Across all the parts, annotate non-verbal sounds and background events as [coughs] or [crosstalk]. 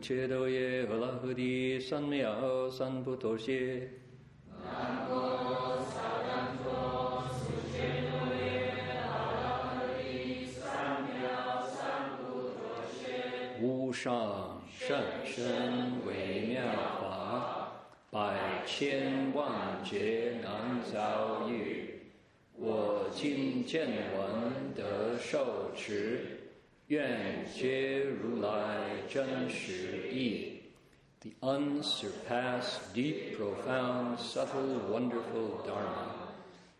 切都耶和拉合地三藐三菩陀耶。南无萨旦陀，苏切多耶和拉合地三藐三菩陀耶。无上甚深微妙法，百千万劫难遭遇。我今见闻得受持。愿皆如来真实义。The unsurpassed, deep, profound, subtle, wonderful Dharma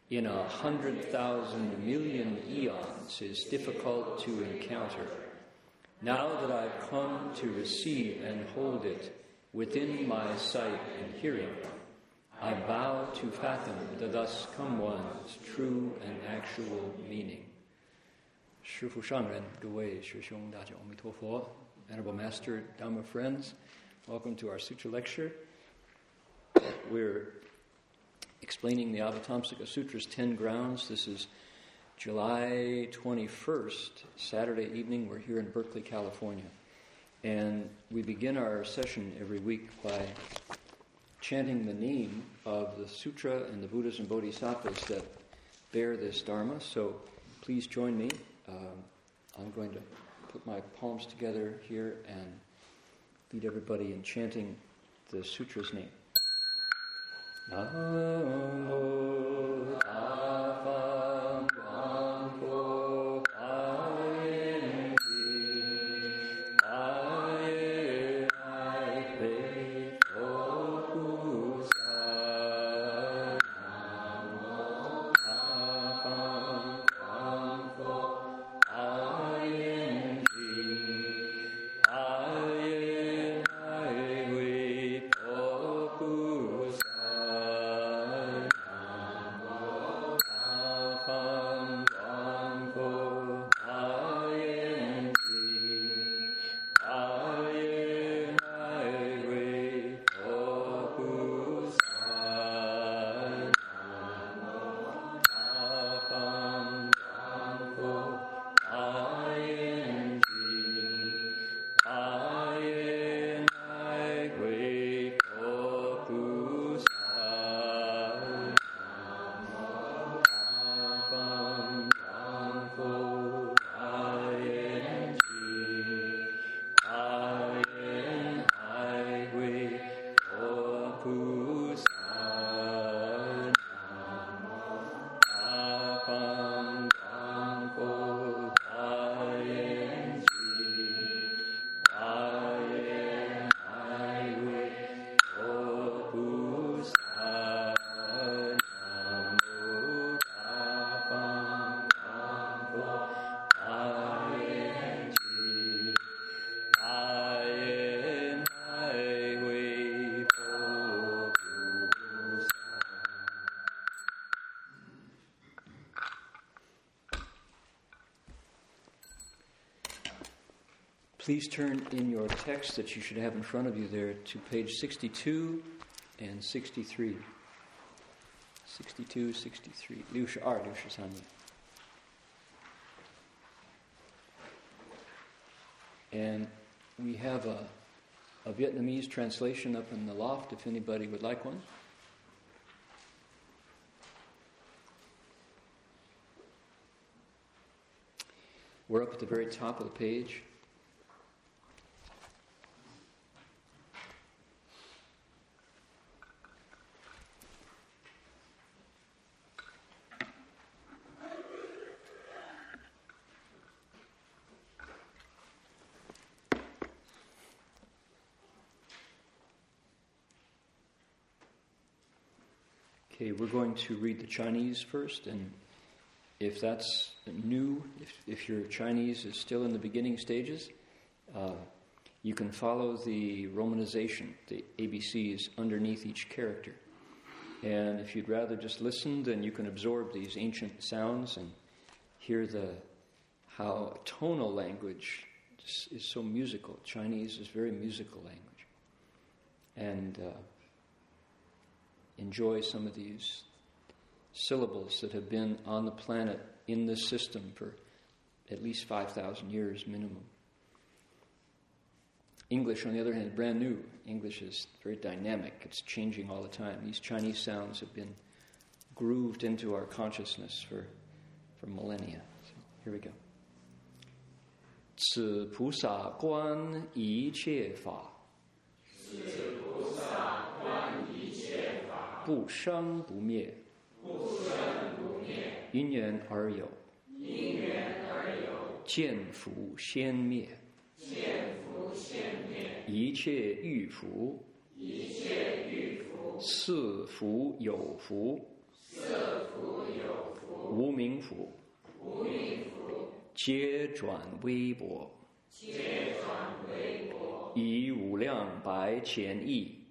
in a hundred thousand million eons is difficult to encounter. Now that I've come to receive and hold it within my sight and hearing, I vow to fathom the thus come one's true and actual meaning. Shifu Shangren, Honorable Master, Dhamma friends, welcome to our Sutra lecture. We're explaining the Avatamsaka Sutra's 10 grounds. This is July 21st, Saturday evening. We're here in Berkeley, California. And we begin our session every week by chanting the name of the sutra and the Buddhas and Bodhisattvas that bear this Dharma. So please join me um, I'm going to put my palms together here and lead everybody in chanting the sutra's name. Namo Please turn in your text that you should have in front of you there to page 62 and 63. 62, 63. 62, 63. And we have a, a Vietnamese translation up in the loft if anybody would like one. We're up at the very top of the page. Okay, we're going to read the Chinese first, and if that's new, if, if your Chinese is still in the beginning stages, uh, you can follow the romanization, the ABCs underneath each character. And if you'd rather just listen, then you can absorb these ancient sounds and hear the how tonal language is so musical. Chinese is very musical language, and uh, enjoy some of these syllables that have been on the planet in this system for at least five thousand years minimum. English, on the other hand, is brand new. English is very dynamic, it's changing all the time. These Chinese sounds have been grooved into our consciousness for, for millennia. So here we go. 此菩萨观一切法，不生不灭， 因缘而有，因缘而有。见福先灭。见福先灭。一切欲福，一切欲福，是福有福，是福有福，无名福，无名福，皆转微薄，皆转微薄，以无量百千亿，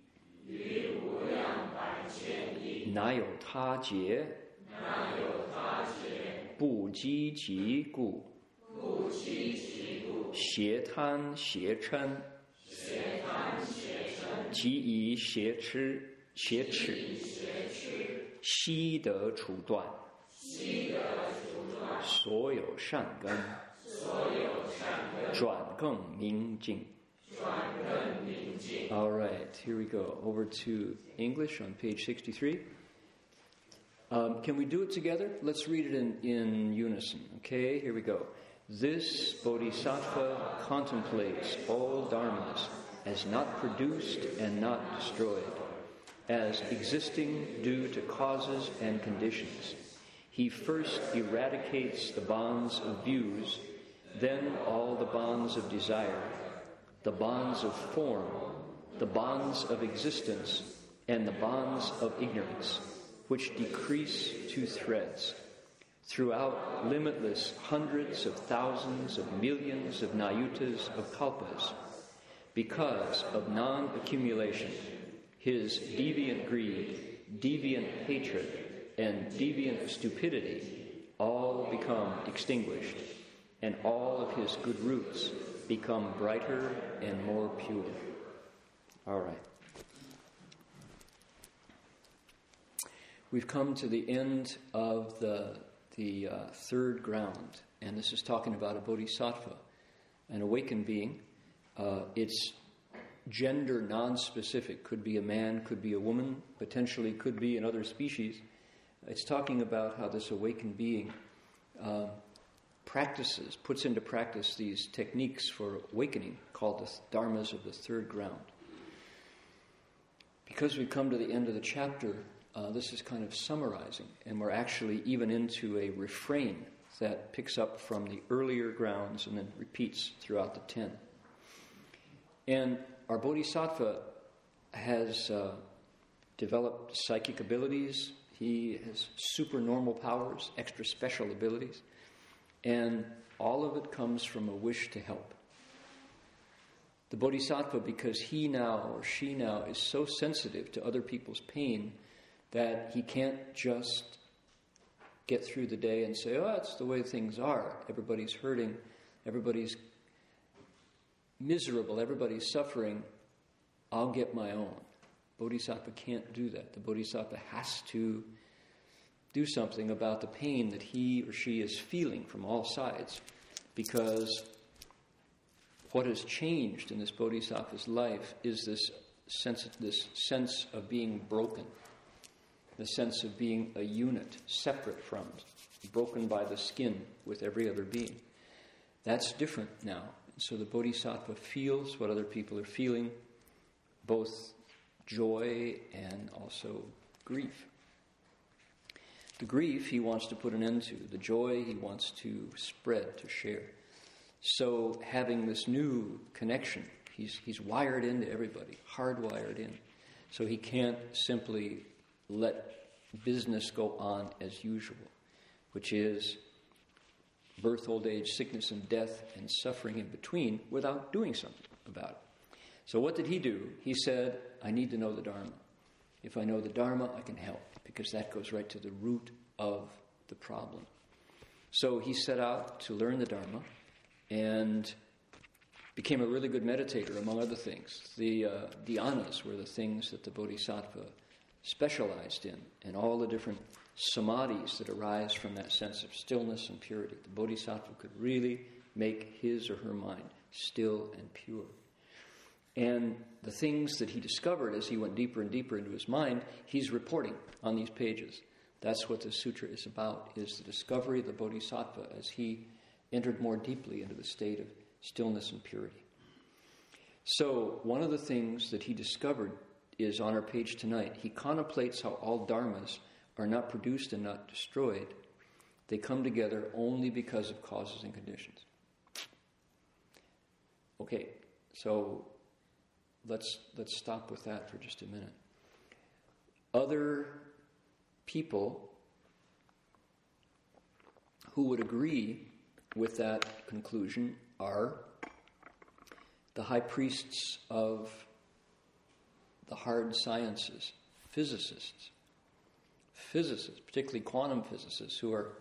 以无量百千亿，哪有他劫？哪有他劫？不积其故，不积其故，邪贪邪嗔。邪贪邪嗔即以邪痴、邪耻，悉得除断，悉得除断所有善根，转更明净。All right, here we go. Over to English on page 63. Um, can we do it together? Let's read it in, in unison. Okay, here we go. This bodhisattva contemplates all dharmas as not produced and not destroyed, as existing due to causes and conditions. He first eradicates the bonds of views, then all the bonds of desire, the bonds of form, the bonds of existence, and the bonds of ignorance, which decrease to threads. Throughout limitless hundreds of thousands of millions of nayutas of kalpas, because of non accumulation, his deviant greed, deviant hatred, and deviant stupidity all become extinguished, and all of his good roots become brighter and more pure. All right. We've come to the end of the, the uh, third ground, and this is talking about a bodhisattva, an awakened being uh, it's gender non-specific. Could be a man, could be a woman, potentially could be another species. It's talking about how this awakened being uh, practices, puts into practice these techniques for awakening called the dharmas of the third ground. Because we've come to the end of the chapter, uh, this is kind of summarizing, and we're actually even into a refrain that picks up from the earlier grounds and then repeats throughout the ten. And our bodhisattva has uh, developed psychic abilities, he has supernormal powers, extra special abilities, and all of it comes from a wish to help. The bodhisattva, because he now or she now is so sensitive to other people's pain that he can't just get through the day and say, oh, that's the way things are. Everybody's hurting, everybody's miserable, everybody's suffering, I'll get my own. Bodhisattva can't do that. The Bodhisattva has to do something about the pain that he or she is feeling from all sides because what has changed in this Bodhisattva's life is this sense, this sense of being broken, the sense of being a unit, separate from, broken by the skin with every other being. That's different now. So the Bodhisattva feels what other people are feeling, both joy and also grief. The grief he wants to put an end to, the joy he wants to spread, to share. So having this new connection, he's, he's wired into everybody, hardwired in. So he can't simply let business go on as usual, which is birth, old age, sickness, and death, and suffering in between without doing something about it. So, what did he do? He said, I need to know the Dharma. If I know the Dharma, I can help, because that goes right to the root of the problem. So, he set out to learn the Dharma and became a really good meditator, among other things. The uh, dhyanas were the things that the bodhisattva specialized in, and all the different samadhis that arise from that sense of stillness and purity. The bodhisattva could really make his or her mind still and pure. And the things that he discovered as he went deeper and deeper into his mind, he's reporting on these pages. That's what the sutra is about, is the discovery of the bodhisattva as he entered more deeply into the state of stillness and purity. So, one of the things that he discovered is on our page tonight. He contemplates how all dharmas are not produced and not destroyed, they come together only because of causes and conditions. Okay, so let's let's stop with that for just a minute. Other people who would agree with that conclusion are the high priests of the hard sciences, physicists. Physicists, particularly quantum physicists, who are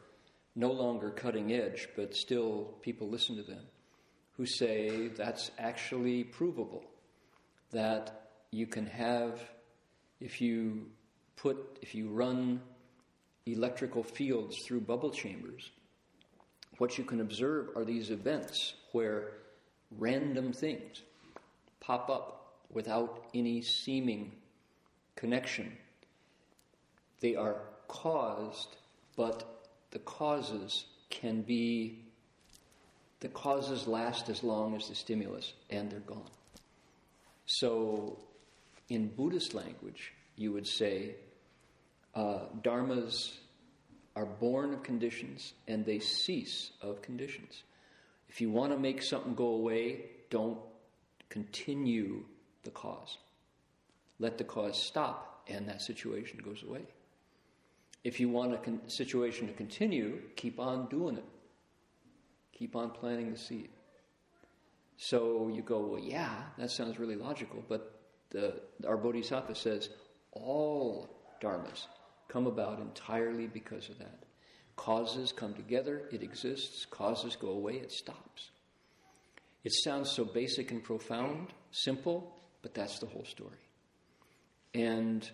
no longer cutting edge, but still people listen to them, who say that's actually provable. That you can have, if you put, if you run electrical fields through bubble chambers, what you can observe are these events where random things pop up without any seeming connection. They are caused, but the causes can be, the causes last as long as the stimulus, and they're gone. So, in Buddhist language, you would say uh, dharmas are born of conditions and they cease of conditions. If you want to make something go away, don't continue the cause. Let the cause stop and that situation goes away. If you want a con- situation to continue, keep on doing it. Keep on planting the seed. So you go, well, yeah, that sounds really logical, but the, our Bodhisattva says all dharmas come about entirely because of that. Causes come together, it exists. Causes go away, it stops. It sounds so basic and profound, simple, but that's the whole story. And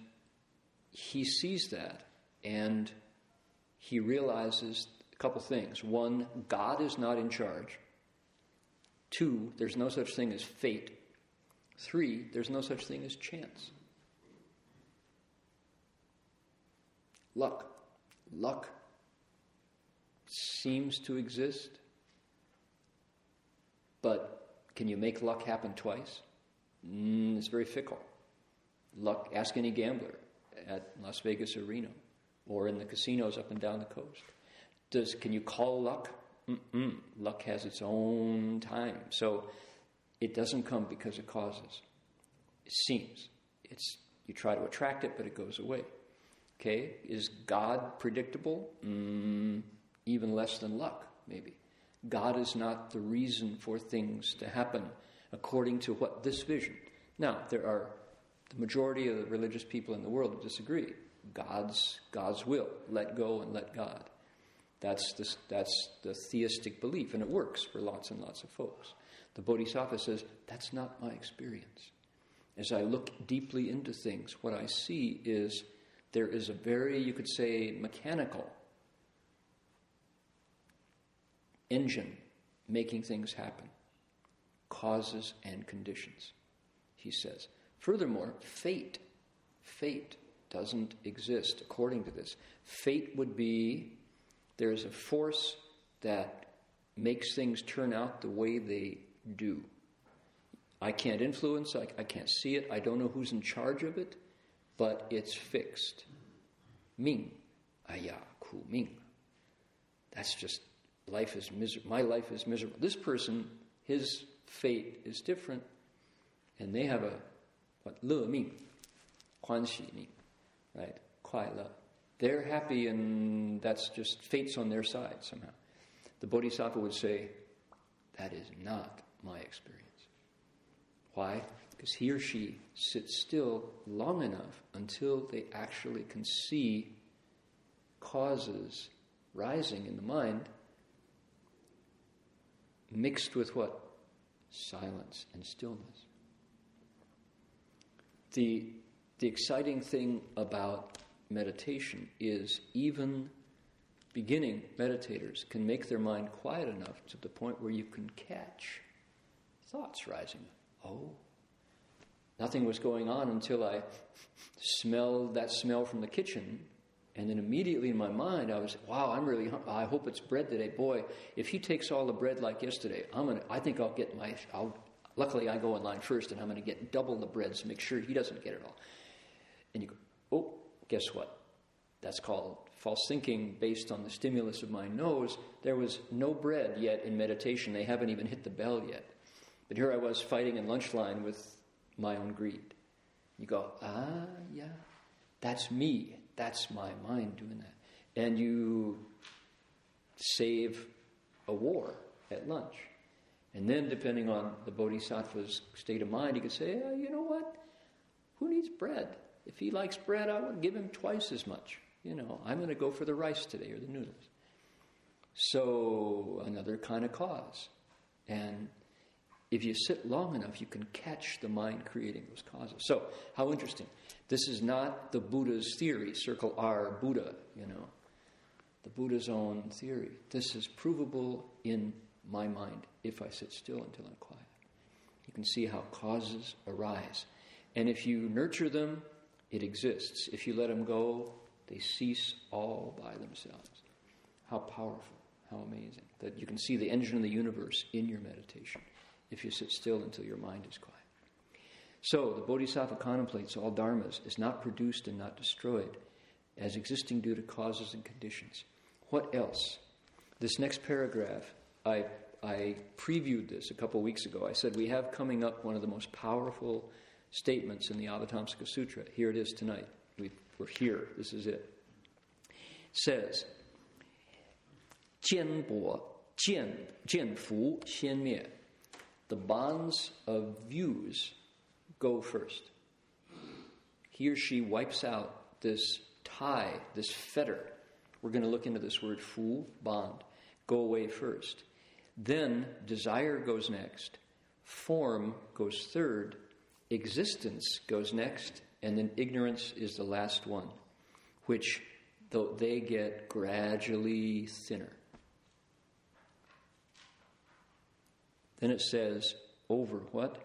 he sees that and he realizes a couple things. One, God is not in charge. Two, there's no such thing as fate. Three, there's no such thing as chance. Luck. Luck seems to exist, but can you make luck happen twice? Mm, it's very fickle. Luck, ask any gambler at Las Vegas or Reno or in the casinos up and down the coast. Does, can you call luck? Mm-mm. Luck has its own time. So it doesn't come because it causes. It seems. It's, you try to attract it, but it goes away. Okay? Is God predictable? Mm, even less than luck, maybe. God is not the reason for things to happen according to what this vision. Now, there are the majority of the religious people in the world disagree. God's God's will. Let go and let God. That's the, that's the theistic belief, and it works for lots and lots of folks. The Bodhisattva says, That's not my experience. As I look deeply into things, what I see is there is a very, you could say, mechanical engine making things happen causes and conditions, he says. Furthermore, fate, fate doesn't exist according to this. Fate would be there's a force that makes things turn out the way they do. I can't influence, I, I can't see it, I don't know who's in charge of it, but it's fixed. Ming, aya, ku ming. That's just life is miserable. My life is miserable. This person, his fate is different, and they have a what le ming, huan xi ming, right? Kuai. They're happy, and that's just fate's on their side somehow. the Bodhisattva would say, That is not my experience. Why? Because he or she sits still long enough until they actually can see causes rising in the mind mixed with what? Silence and stillness. The, the exciting thing about meditation is even beginning meditators can make their mind quiet enough to the point where you can catch thoughts rising. Oh, nothing was going on until I smelled that smell from the kitchen. And then immediately in my mind, I was, wow, I'm really, I hope it's bread today. Boy, if he takes all the bread like yesterday, I'm gonna, I think I'll get my, I'll, luckily I go in line first and I'm going to get double the bread to make sure he doesn't get it all. And you go, oh, guess what? That's called false thinking based on the stimulus of my nose. There was no bread yet in meditation. They haven't even hit the bell yet. But here I was fighting in lunch line with my own greed. You go, ah, yeah, that's me. That's my mind doing that. And you save a war at lunch. And then, depending on the bodhisattva's state of mind, he could say, you know what? Who needs bread? If he likes bread, I would give him twice as much. You know, I'm going to go for the rice today or the noodles. So, another kind of cause. And if you sit long enough, you can catch the mind creating those causes. So, how interesting. This is not the Buddha's theory, circle R, Buddha, you know, the Buddha's own theory. This is provable in my mind if I sit still until I'm quiet. You can see how causes arise. And if you nurture them, it exists. If you let them go, they cease all by themselves. How powerful, how amazing that you can see the engine of the universe in your meditation if you sit still until your mind is quiet. So, the Bodhisattva contemplates all dharmas is not produced and not destroyed, as existing due to causes and conditions. What else? This next paragraph, I, I previewed this a couple weeks ago. I said we have coming up one of the most powerful statements in the Avatamsaka Sutra. Here it is tonight. we are here. This is it. it says, 坚薄见见福先灭 the bonds of views go first. He or she wipes out this tie, this fetter. We're going to look into this word fu, bond. Go away first. Then desire goes next. Form goes third. Existence goes next. And then ignorance is the last one, which though they get gradually thinner. Then it says, over what?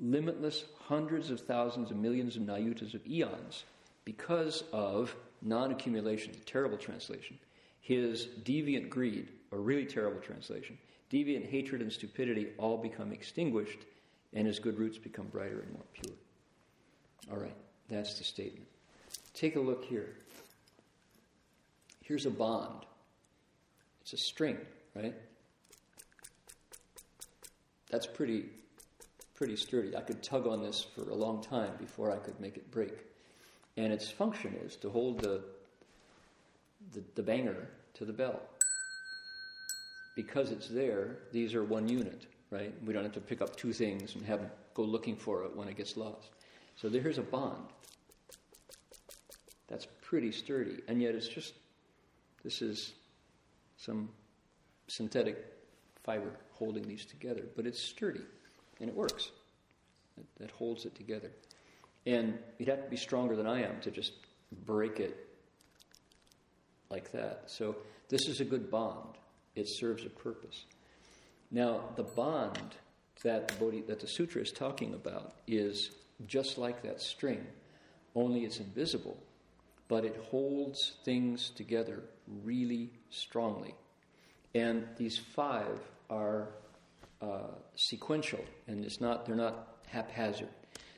Limitless hundreds of thousands of millions of nayutas of eons because of non accumulation, terrible translation. His deviant greed, a really terrible translation, deviant hatred and stupidity all become extinguished, and his good roots become brighter and more pure. All right, that's the statement. Take a look here. Here's a bond. It's a string, right? That's pretty, pretty sturdy. I could tug on this for a long time before I could make it break. And its function is to hold the, the, the banger to the bell. Because it's there, these are one unit, right? We don't have to pick up two things and have go looking for it when it gets lost. So here's a bond. That's pretty sturdy, and yet it's just this is some synthetic fiber holding these together, but it's sturdy and it works. It, that holds it together. And you'd have to be stronger than I am to just break it like that. So this is a good bond. It serves a purpose. Now, the bond that the, Bodhi, that the sutra is talking about is just like that string, only it's invisible, but it holds things together really strongly. And these five are uh, sequential, and it's not, they're not haphazard.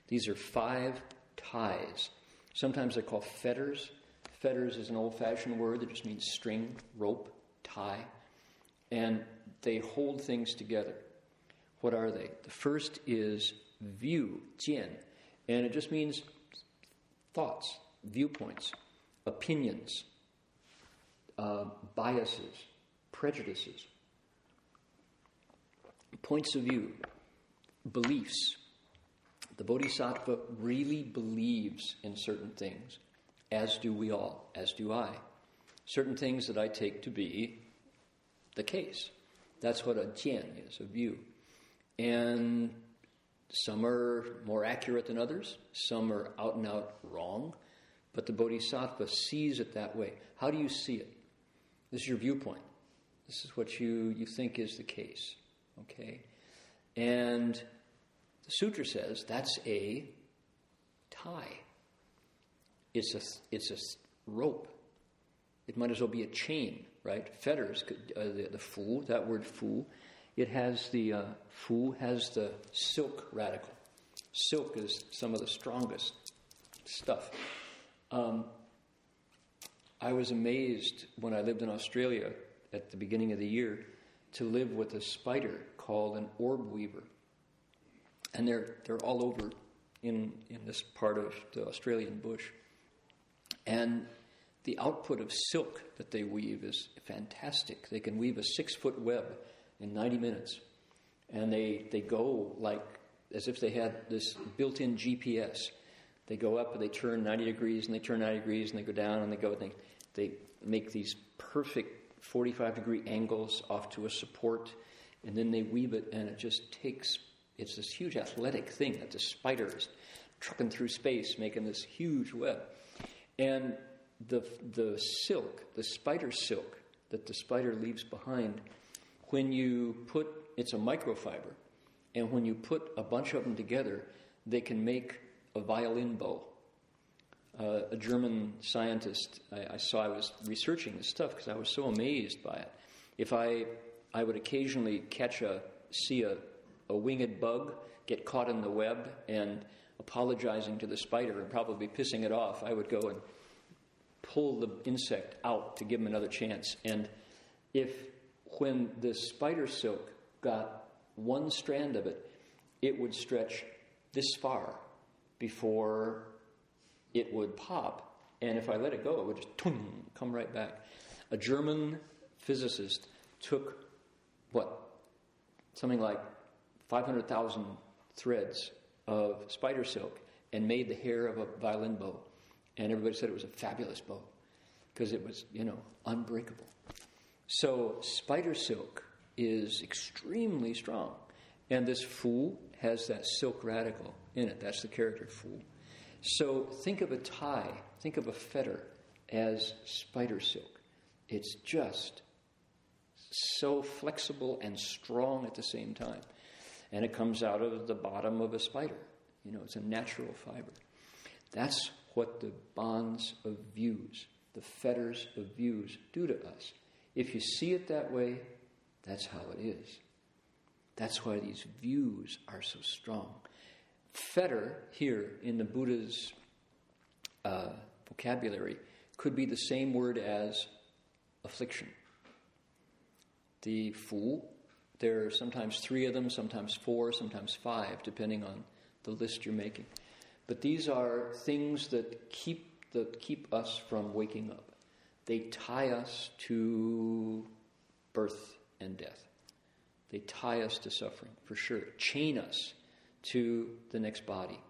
These are five ties. Sometimes they're called fetters. Fetters is an old fashioned word that just means string, rope, tie. And they hold things together. What are they? The first is view, jian, and it just means thoughts, viewpoints, opinions, uh, biases, prejudices, points of view, beliefs. The Bodhisattva really believes in certain things, as do we all, as do I. Certain things that I take to be the case. That's what a jian is, a view. And some are more accurate than others, some are out and out wrong, but the Bodhisattva sees it that way. How do you see it? This is your viewpoint. This is what you, you think is the case. Okay? And the sutra says that's a tie. It's a, it's a rope. It might as well be a chain, right? Fetters, uh, the, the fu, that word fu, it has the, uh, fu has the silk radical. Silk is some of the strongest stuff. Um, I was amazed when I lived in Australia at the beginning of the year to live with a spider called an orb weaver. And they're, they're all over in, in this part of the Australian bush. And the output of silk that they weave is fantastic. They can weave a six foot web in 90 minutes. And they, they go like as if they had this built in GPS. They go up and they turn 90 degrees and they turn 90 degrees and they go down and they go and they, they make these perfect 45 degree angles off to a support and then they weave it and it just takes it's this huge athletic thing that the spider is trucking through space making this huge web and the, the silk the spider silk that the spider leaves behind when you put it's a microfiber and when you put a bunch of them together they can make a violin bow uh, a German scientist I, I, saw I was researching this stuff because I was so amazed by it. If I I would occasionally catch a see a, a winged bug get caught in the web and apologizing to the spider and probably pissing it off, I would go and pull the insect out to give him another chance. And if when the spider silk got one strand of it, it would stretch this far before it would pop, and if I let it go, it would just come right back. A German physicist took what something like 500,000 threads of spider silk and made the hair of a violin bow, and everybody said it was a fabulous bow because it was you know unbreakable. So spider silk is extremely strong, and this fu has that silk radical in it. That's the character fu. So think of a tie, think of a fetter as spider silk. It's just so flexible and strong at the same time. And it comes out of the bottom of a spider. You know, it's a natural fiber. That's what the bonds of views, the fetters of views, do to us. If you see it that way, that's how it is. That's why these views are so strong fetter here in the Buddha's uh, vocabulary could be the same word as affliction. The fu, there are sometimes three of them, sometimes four, sometimes five, depending on the list you're making. But these are things that keep, that keep us from waking up. They tie us to birth and death. They tie us to suffering, for sure. Chain us to the next body.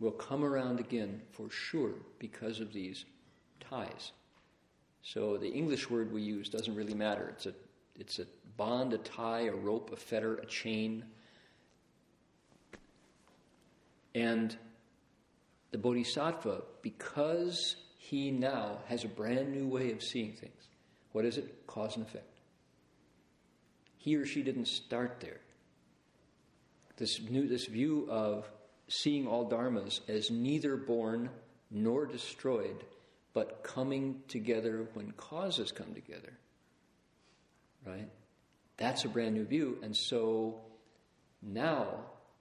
We'll come around again for sure because of these ties. So the English word we use doesn't really matter. It's a it's a bond, a tie, a rope, a fetter, a chain. And the Bodhisattva, because he now has a brand new way of seeing things, what is it? Cause and effect. He or she didn't start there this, new, this view of seeing all dharmas as neither born nor destroyed, but coming together when causes come together. Right? That's a brand new view. And so now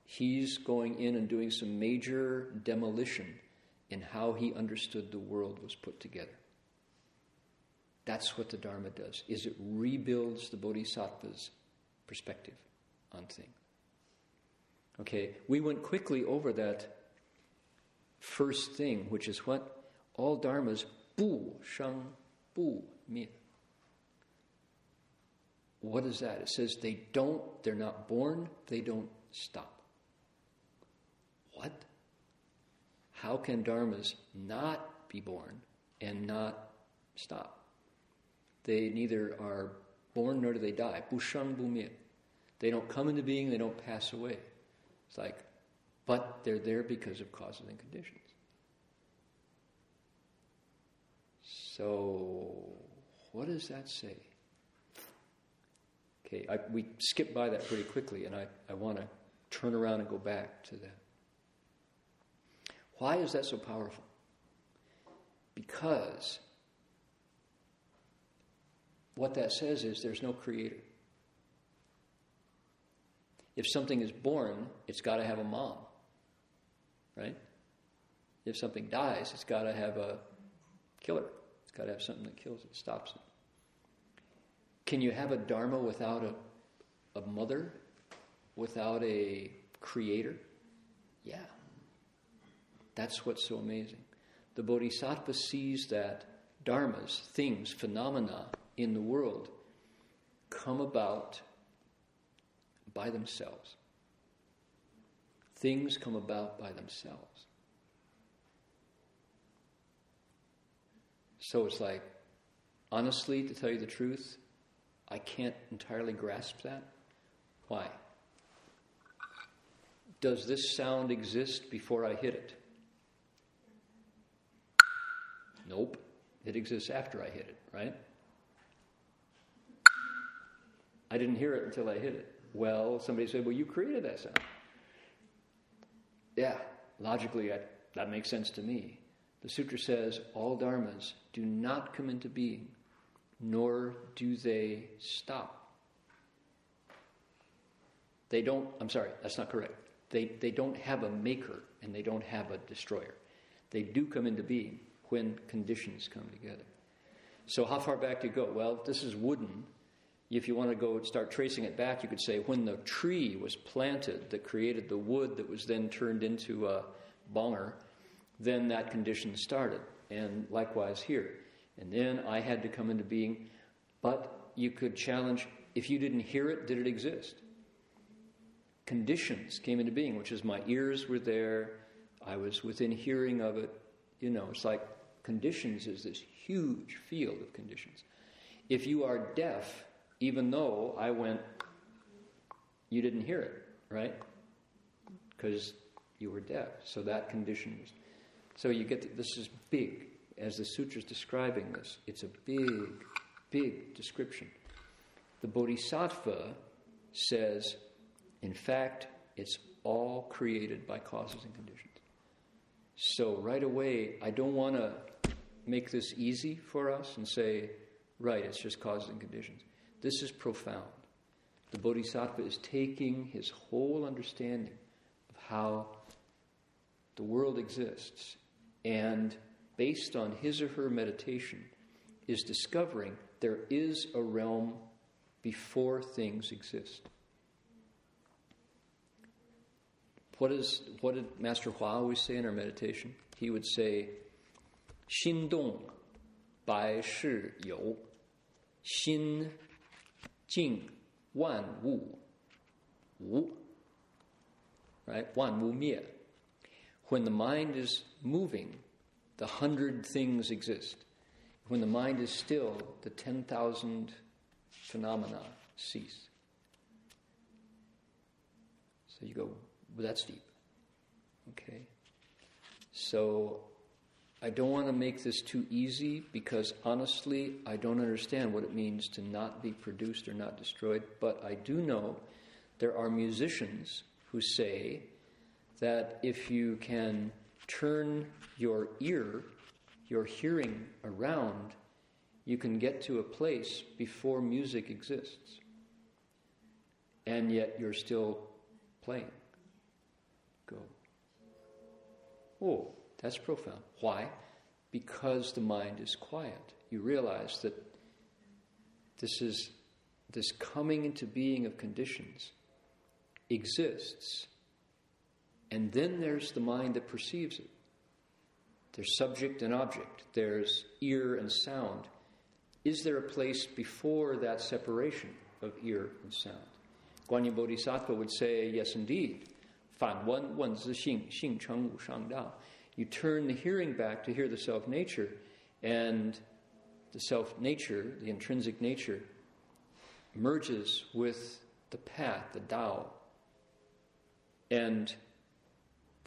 he's going in and doing some major demolition in how he understood the world was put together. That's what the Dharma does, is it rebuilds the Bodhisattva's perspective on things. Okay, we went quickly over that first thing, which is what? All dharmas, bu, shang, bu, mi. What is that? It says they don't, they're not born, they don't stop. What? How can dharmas not be born and not stop? They neither are born nor do they die. Bushang bumye. They don't come into being, they don't pass away. It's like, but they're there because of causes and conditions. So, what does that say? Okay, I, we skip by that pretty quickly, and I, I want to turn around and go back to that. Why is that so powerful? Because what that says is there's no creator. If something is born, it's got to have a mom, right? If something dies, it's got to have a killer. It's got to have something that kills it, stops it. Can you have a dharma without a, a mother, without a creator? Yeah. That's what's so amazing. The bodhisattva sees that dharmas, things, phenomena in the world come about by themselves. Things come about by themselves. So it's like, honestly, to tell you the truth, I can't entirely grasp that. Why? Does this sound exist before I hit it? Nope. It exists after I hit it, right? I didn't hear it until I hit it. Well, somebody said, Well, you created that sound. Yeah, logically, I, that makes sense to me. The sutra says all dharmas do not come into being, nor do they stop. They don't, I'm sorry, that's not correct. They, they don't have a maker and they don't have a destroyer. They do come into being when conditions come together. So, how far back do you go? Well, this is wooden. If you want to go start tracing it back, you could say when the tree was planted that created the wood that was then turned into a bonger, then that condition started. And likewise here. And then I had to come into being. But you could challenge if you didn't hear it, did it exist? Conditions came into being, which is my ears were there, I was within hearing of it. You know, it's like conditions is this huge field of conditions. If you are deaf, even though I went, you didn't hear it, right? Because you were deaf. So that condition was. So you get, this is big. As the sutra is describing this, it's a big, big description. The Bodhisattva says, in fact, it's all created by causes and conditions. So right away, I don't want to make this easy for us and say, right, it's just causes and conditions. This is profound. The Bodhisattva is taking his whole understanding of how the world exists and, based on his or her meditation is discovering there is a realm before things exist. What, is, what did Master Hua always say in our meditation? He would say, Xin Dong Bai Shi Xin Jing Wan Wu Wu. Right? Wan Wu Mie. When the mind is moving, the hundred things exist. When the mind is still, the 10,000 phenomena cease. So you go, well, that's deep. Okay. So I don't want to make this too easy because honestly, I don't understand what it means to not be produced or not destroyed. But I do know there are musicians who say that if you can turn your ear, your hearing around, you can get to a place before music exists. And yet you're still playing. Go. Oh, that's profound. Why? Because the mind is quiet. You realize that this is this coming into being of conditions exists. And then there's the mind that perceives it. There's subject and object, there's ear and sound. Is there a place before that separation of ear and sound? Guanyin Bodhisattva would say, Yes, indeed. You turn the hearing back to hear the self nature, and the self nature, the intrinsic nature, merges with the path, the Tao, and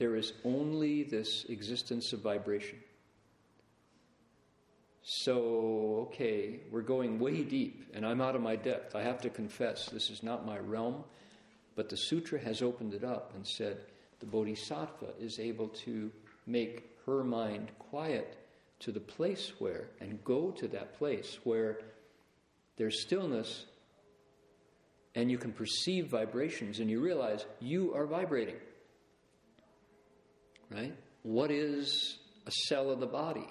there is only this existence of vibration. So, okay, we're going way deep, and I'm out of my depth. I have to confess, this is not my realm. But the sutra has opened it up and said the bodhisattva is able to make her mind quiet to the place where, and go to that place where there's stillness and you can perceive vibrations and you realize you are vibrating. Right? What is a cell of the body?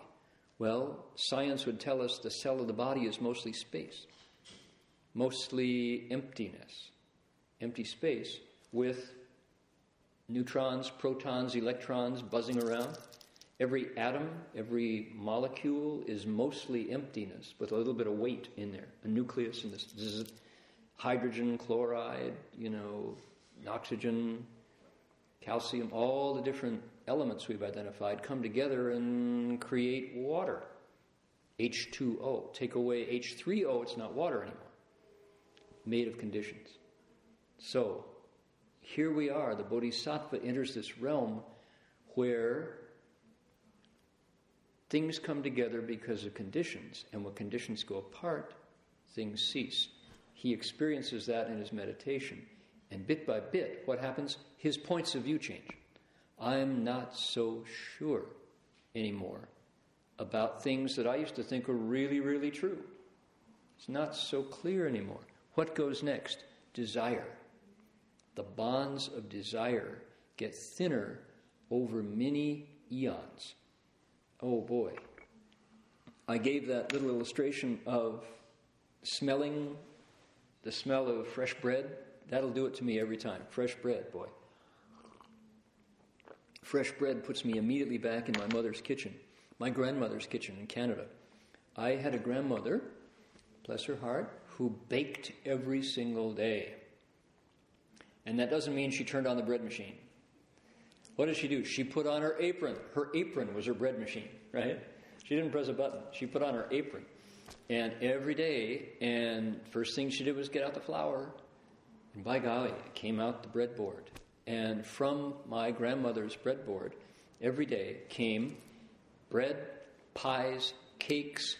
Well, science would tell us the cell of the body is mostly space, mostly emptiness, empty space with neutrons, protons, electrons buzzing around. Every atom, every molecule is mostly emptiness with a little bit of weight in there. A nucleus and this, this is hydrogen, chloride, you know, oxygen, calcium, all the different elements we've identified come together and create water. H2O. Take away H3O, it's not water anymore. Made of conditions. So, here we are. The Bodhisattva enters this realm where things come together because of conditions, and when conditions go apart, things cease. He experiences that in his meditation. And bit by bit, what happens? His points of view change. I'm not so sure anymore about things that I used to think were really, really true. It's not so clear anymore. What goes next? Desire. The bonds of desire get thinner over many eons. Oh boy. I gave that little illustration of smelling the smell of fresh bread. That'll do it to me every time. Fresh bread, boy. Fresh bread puts me immediately back in my mother's kitchen, my grandmother's kitchen in Canada. I had a grandmother, bless her heart, who baked every single day. And that doesn't mean she turned on the bread machine. What did she do? She put on her apron. Her apron was her bread machine, right? She didn't press a button. She put on her apron. And every day, and first thing she did was get out the flour. And by golly, it came out the breadboard. And from my grandmother's breadboard, every day came bread, pies, cakes,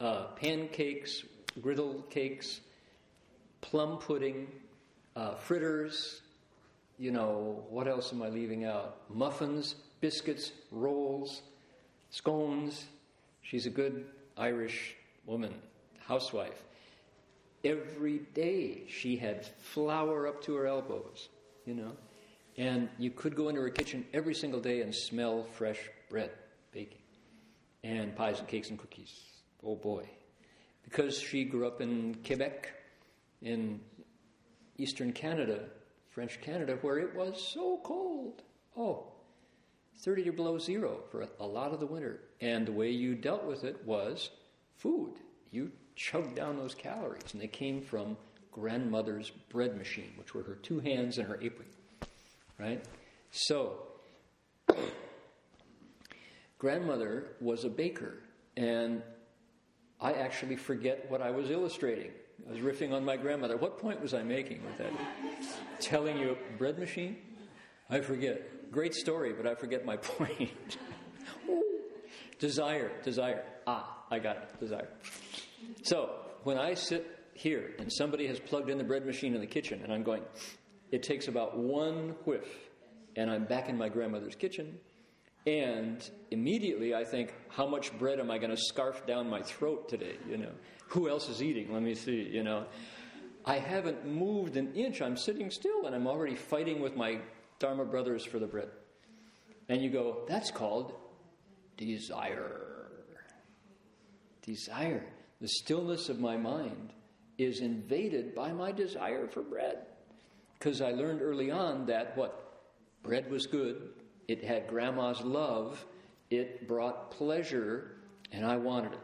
uh, pancakes, griddle cakes, plum pudding, uh, fritters, you know, what else am I leaving out? Muffins, biscuits, rolls, scones. She's a good Irish woman, housewife. Every day she had flour up to her elbows, you know. And you could go into her kitchen every single day and smell fresh bread baking and pies and cakes and cookies. Oh boy. Because she grew up in Quebec, in eastern Canada, French Canada, where it was so cold. Oh, 30 or below zero for a lot of the winter. And the way you dealt with it was food. You chugged down those calories, and they came from grandmother's bread machine, which were her two hands and her apron right? So, [coughs] grandmother was a baker, and I actually forget what I was illustrating. I was riffing on my grandmother. What point was I making with that? Telling you a bread machine? I forget. Great story, but I forget my [laughs] point. desire, desire. Ah, I got it. Desire. So, when I sit here and somebody has plugged in the bread machine in the kitchen and I'm going, it takes about one whiff, and I'm back in my grandmother's kitchen. And immediately I think, how much bread am I going to scarf down my throat today? You know, who else is eating? Let me see. You know, I haven't moved an inch. I'm sitting still, and I'm already fighting with my Dharma brothers for the bread. And you go, that's called desire. Desire. The stillness of my mind is invaded by my desire for bread. Because I learned early on that what? Bread was good, it had grandma's love, it brought pleasure, and I wanted it.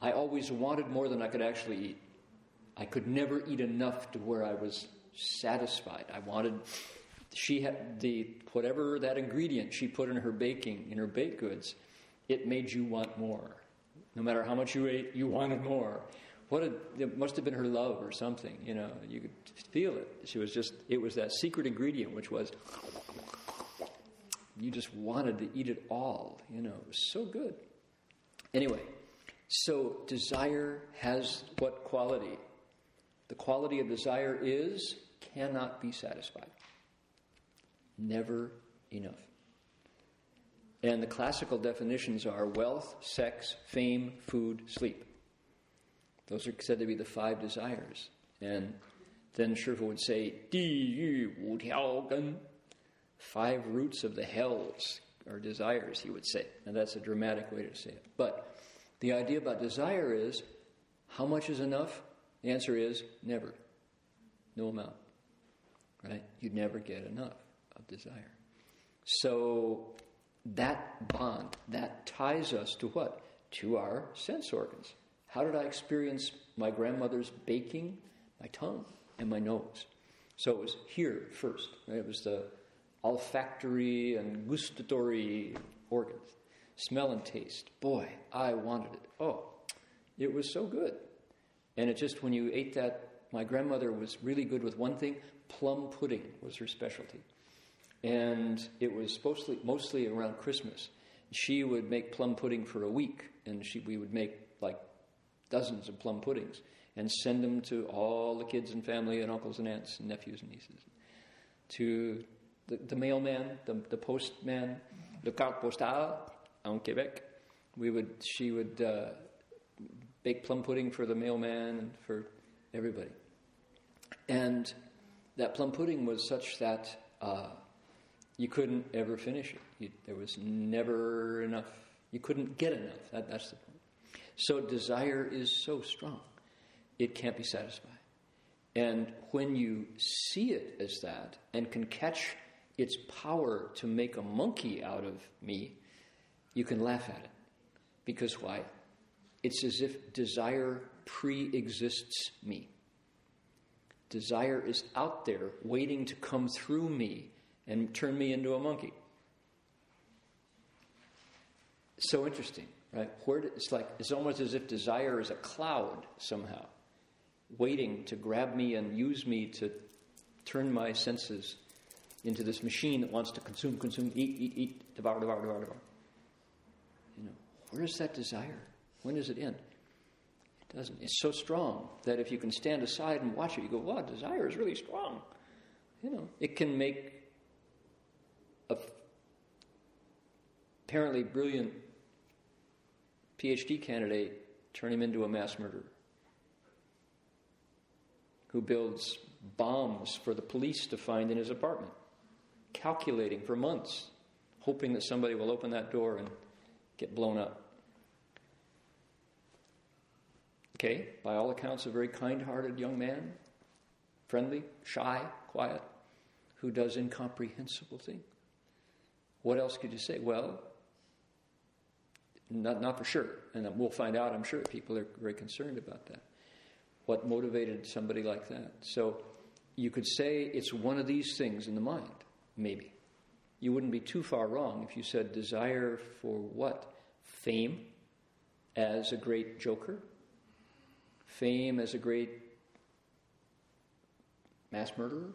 I always wanted more than I could actually eat. I could never eat enough to where I was satisfied. I wanted she had the whatever that ingredient she put in her baking in her baked goods, it made you want more. No matter how much you ate, you wanted more. What a, it must have been her love or something, you know. You could feel it. She was just it was that secret ingredient which was you just wanted to eat it all, you know. It was so good. Anyway, so desire has what quality? The quality of desire is cannot be satisfied. Never enough. And the classical definitions are wealth, sex, fame, food, sleep. Those are said to be the five desires. And then Shifu would say, Di yu wu tiao gen. Five roots of the hells are desires, he would say. And that's a dramatic way to say it. But the idea about desire is how much is enough? The answer is never. No amount. Right? You'd never get enough of desire. So that bond, that ties us to what? To our sense organs. How did I experience my grandmother's baking? My tongue and my nose. So it was here first. Right? It was the olfactory and gustatory organs. Smell and taste. Boy, I wanted it. Oh, it was so good. And it just, when you ate that, my grandmother was really good with one thing plum pudding was her specialty. And it was mostly, mostly around Christmas. She would make plum pudding for a week, and she, we would make like dozens of plum puddings and send them to all the kids and family and uncles and aunts and nephews and nieces. To the, the mailman, the, the postman, le carte postale en Quebec. We would, she would uh, bake plum pudding for the mailman and for everybody. And that plum pudding was such that uh, you couldn't ever finish it. You, there was never enough. You couldn't get enough. That, that's the. So desire is so strong, it can't be satisfied. And when you see it as that and can catch its power to make a monkey out of me, you can laugh at it. Because why? It's as if desire pre exists me. Desire is out there waiting to come through me and turn me into a monkey. So interesting, right? Where it's like it's almost as if desire is a cloud somehow, waiting to grab me and use me to turn my senses into this machine that wants to consume, consume, eat, eat, eat, devour, devour, devour, devour. You know, where is that desire? When does it end? It doesn't. It's so strong that if you can stand aside and watch it, you go, wow, desire is really strong. You know, it can make a apparently brilliant PhD candidate turn him into a mass murderer who builds bombs for the police to find in his apartment, calculating for months, hoping that somebody will open that door and get blown up. Okay, by all accounts, a very kind hearted young man, friendly, shy, quiet, who does incomprehensible things. What else could you say? Well, not, not for sure. And we'll find out, I'm sure. People are very concerned about that. What motivated somebody like that? So you could say it's one of these things in the mind, maybe. You wouldn't be too far wrong if you said desire for what? Fame as a great joker? Fame as a great mass murderer?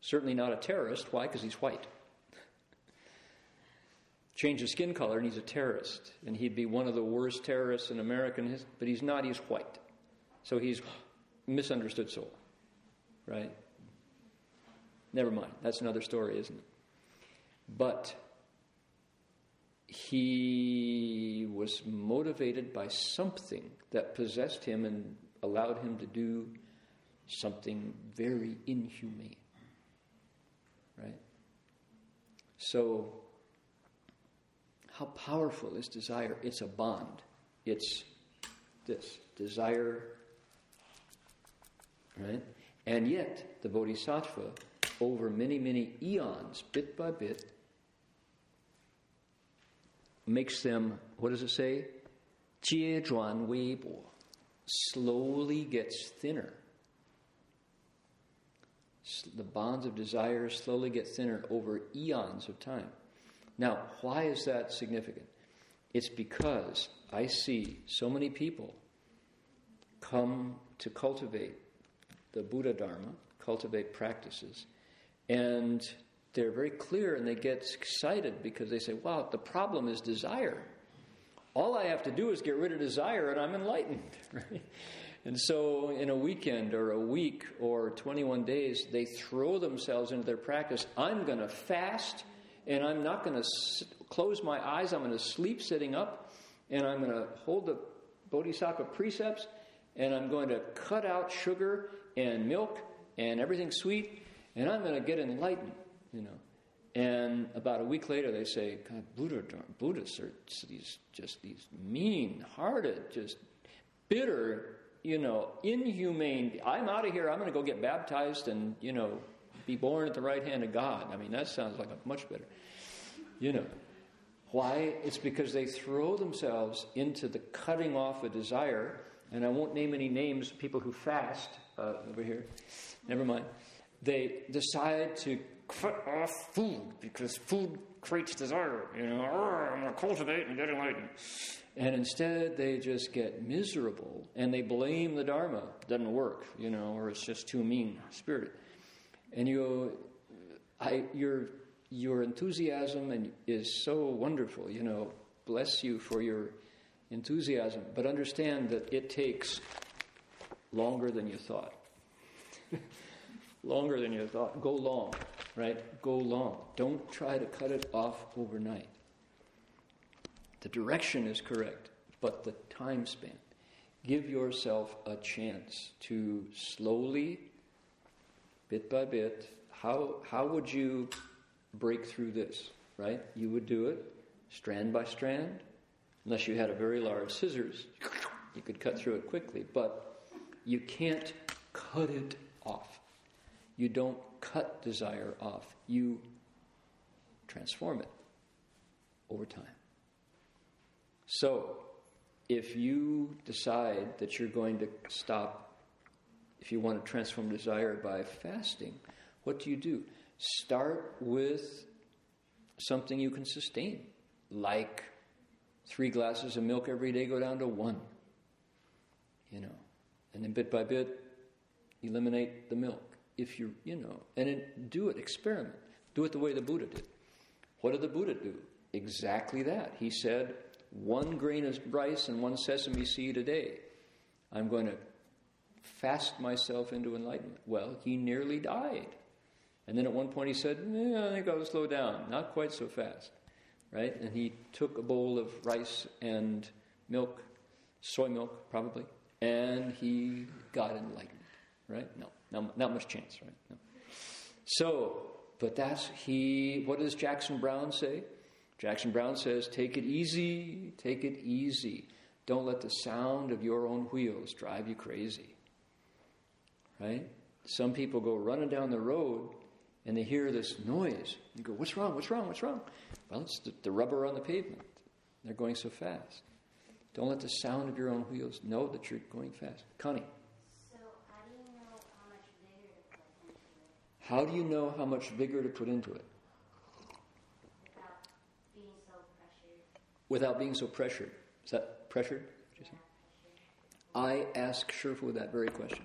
Certainly not a terrorist. Why? Because he's white change his skin color and he's a terrorist. And he'd be one of the worst terrorists in American history, but he's not, he's white. So he's misunderstood soul, right? Never mind. That's another story, isn't it? But he was motivated by something that possessed him and allowed him to do something very inhumane. Right? So how powerful is desire. It's a bond. It's this desire, right? And yet, the bodhisattva, over many, many eons, bit by bit, makes them, what does it say? Jie Zhuan Wei Bo. Slowly gets thinner. The bonds of desire slowly get thinner over eons of time. Now, why is that significant? It's because I see so many people come to cultivate the Buddha Dharma, cultivate practices, and they're very clear and they get excited because they say, wow, the problem is desire. All I have to do is get rid of desire and I'm enlightened. [laughs] And so, in a weekend or a week or 21 days, they throw themselves into their practice. I'm going to fast and I'm not going to close my eyes. I'm going to sleep sitting up and I'm going to hold the Bodhisattva precepts and I'm going to cut out sugar and milk and everything sweet and I'm going to get enlightened, you know. And about a week later, they say, God, Buddha, Buddhists are these just these mean-hearted, just bitter, you know, inhumane. I'm out of here. I'm going to go get baptized and you know be born at the right hand of God. I mean, that sounds like a much better, you know. Why? It's because they throw themselves into the cutting off a desire, and I won't name any names. People who fast uh, over here. Never mind. They decide to cut off food because food creates desire. You know, I'm going to cultivate and get enlightened. And instead, they just get miserable and they blame the Dharma. It doesn't work, you know, or it's just too mean spirited. And you, I, your, your enthusiasm and is so wonderful, you know. Bless you for your enthusiasm, but understand that it takes longer than you thought. [laughs] longer than you thought. Go long, right? Go long. Don't try to cut it off overnight. The direction is correct, but the time span. Give yourself a chance to slowly, bit by bit, how, how would you break through this, right? You would do it strand by strand, unless you had a very large scissors. You could cut through it quickly, but you can't cut it off. You don't cut desire off, you transform it over time. So, if you decide that you're going to stop, if you want to transform desire by fasting, what do you do? Start with something you can sustain, like three glasses of milk every day, go down to one. You know, and then bit by bit, eliminate the milk. If you, you know, and then do it, experiment. Do it the way the Buddha did. What did the Buddha do? Exactly that. He said, one grain of rice and one sesame seed a day. I'm going to fast myself into enlightenment. Well, he nearly died. And then at one point he said, I think I'll slow down. Not quite so fast. Right? And he took a bowl of rice and milk, soy milk probably, and he got enlightened. Right? No, not, not much chance, right? No. So, but that's he, what does Jackson Browne say? Jackson Browne says, Take it easy, take it easy. Don't let the sound of your own wheels drive you crazy. Right? Some people go running down the road and they hear this noise. You go, What's wrong? What's wrong? What's wrong? Well, it's the, the rubber on the pavement. They're going so fast. Don't let the sound of your own wheels know that you're going fast. Connie. So, how do you know how much vigor to put into it? How do you know how much vigor to put into it? without being so pressured. Without being so pressured. Is that pressured? I asked Shifu that very question.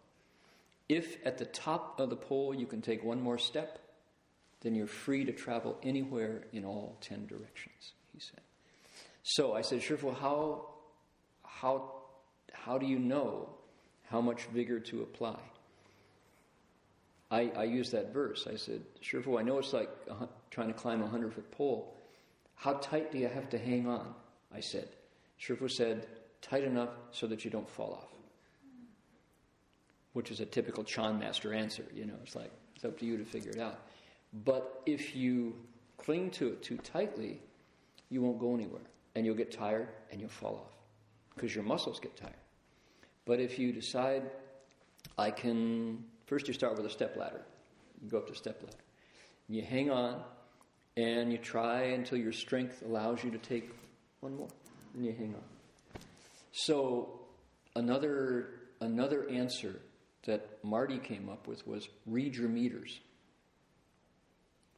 If at the top of the pole you can take one more step, then you're free to travel anywhere in all ten directions, he said. So I said, Shifu, how, how, how do you know how much vigor to apply? I, I used that verse. I said, Shifu, I know it's like trying to climb a hundred foot pole. How tight do you have to hang on? I said. Shifu said, tight enough so that you don't fall off. Which is a typical Chan master answer, you know, it's like, it's up to you to figure it out. But if you cling to it too tightly, you won't go anywhere. And you'll get tired and you'll fall off because your muscles get tired. But if you decide, I can, first you start with a step ladder. You go up to step ladder. You hang on and you try until your strength allows you to take one more. And you hang on. So another another answer that Marty came up with was read your meters.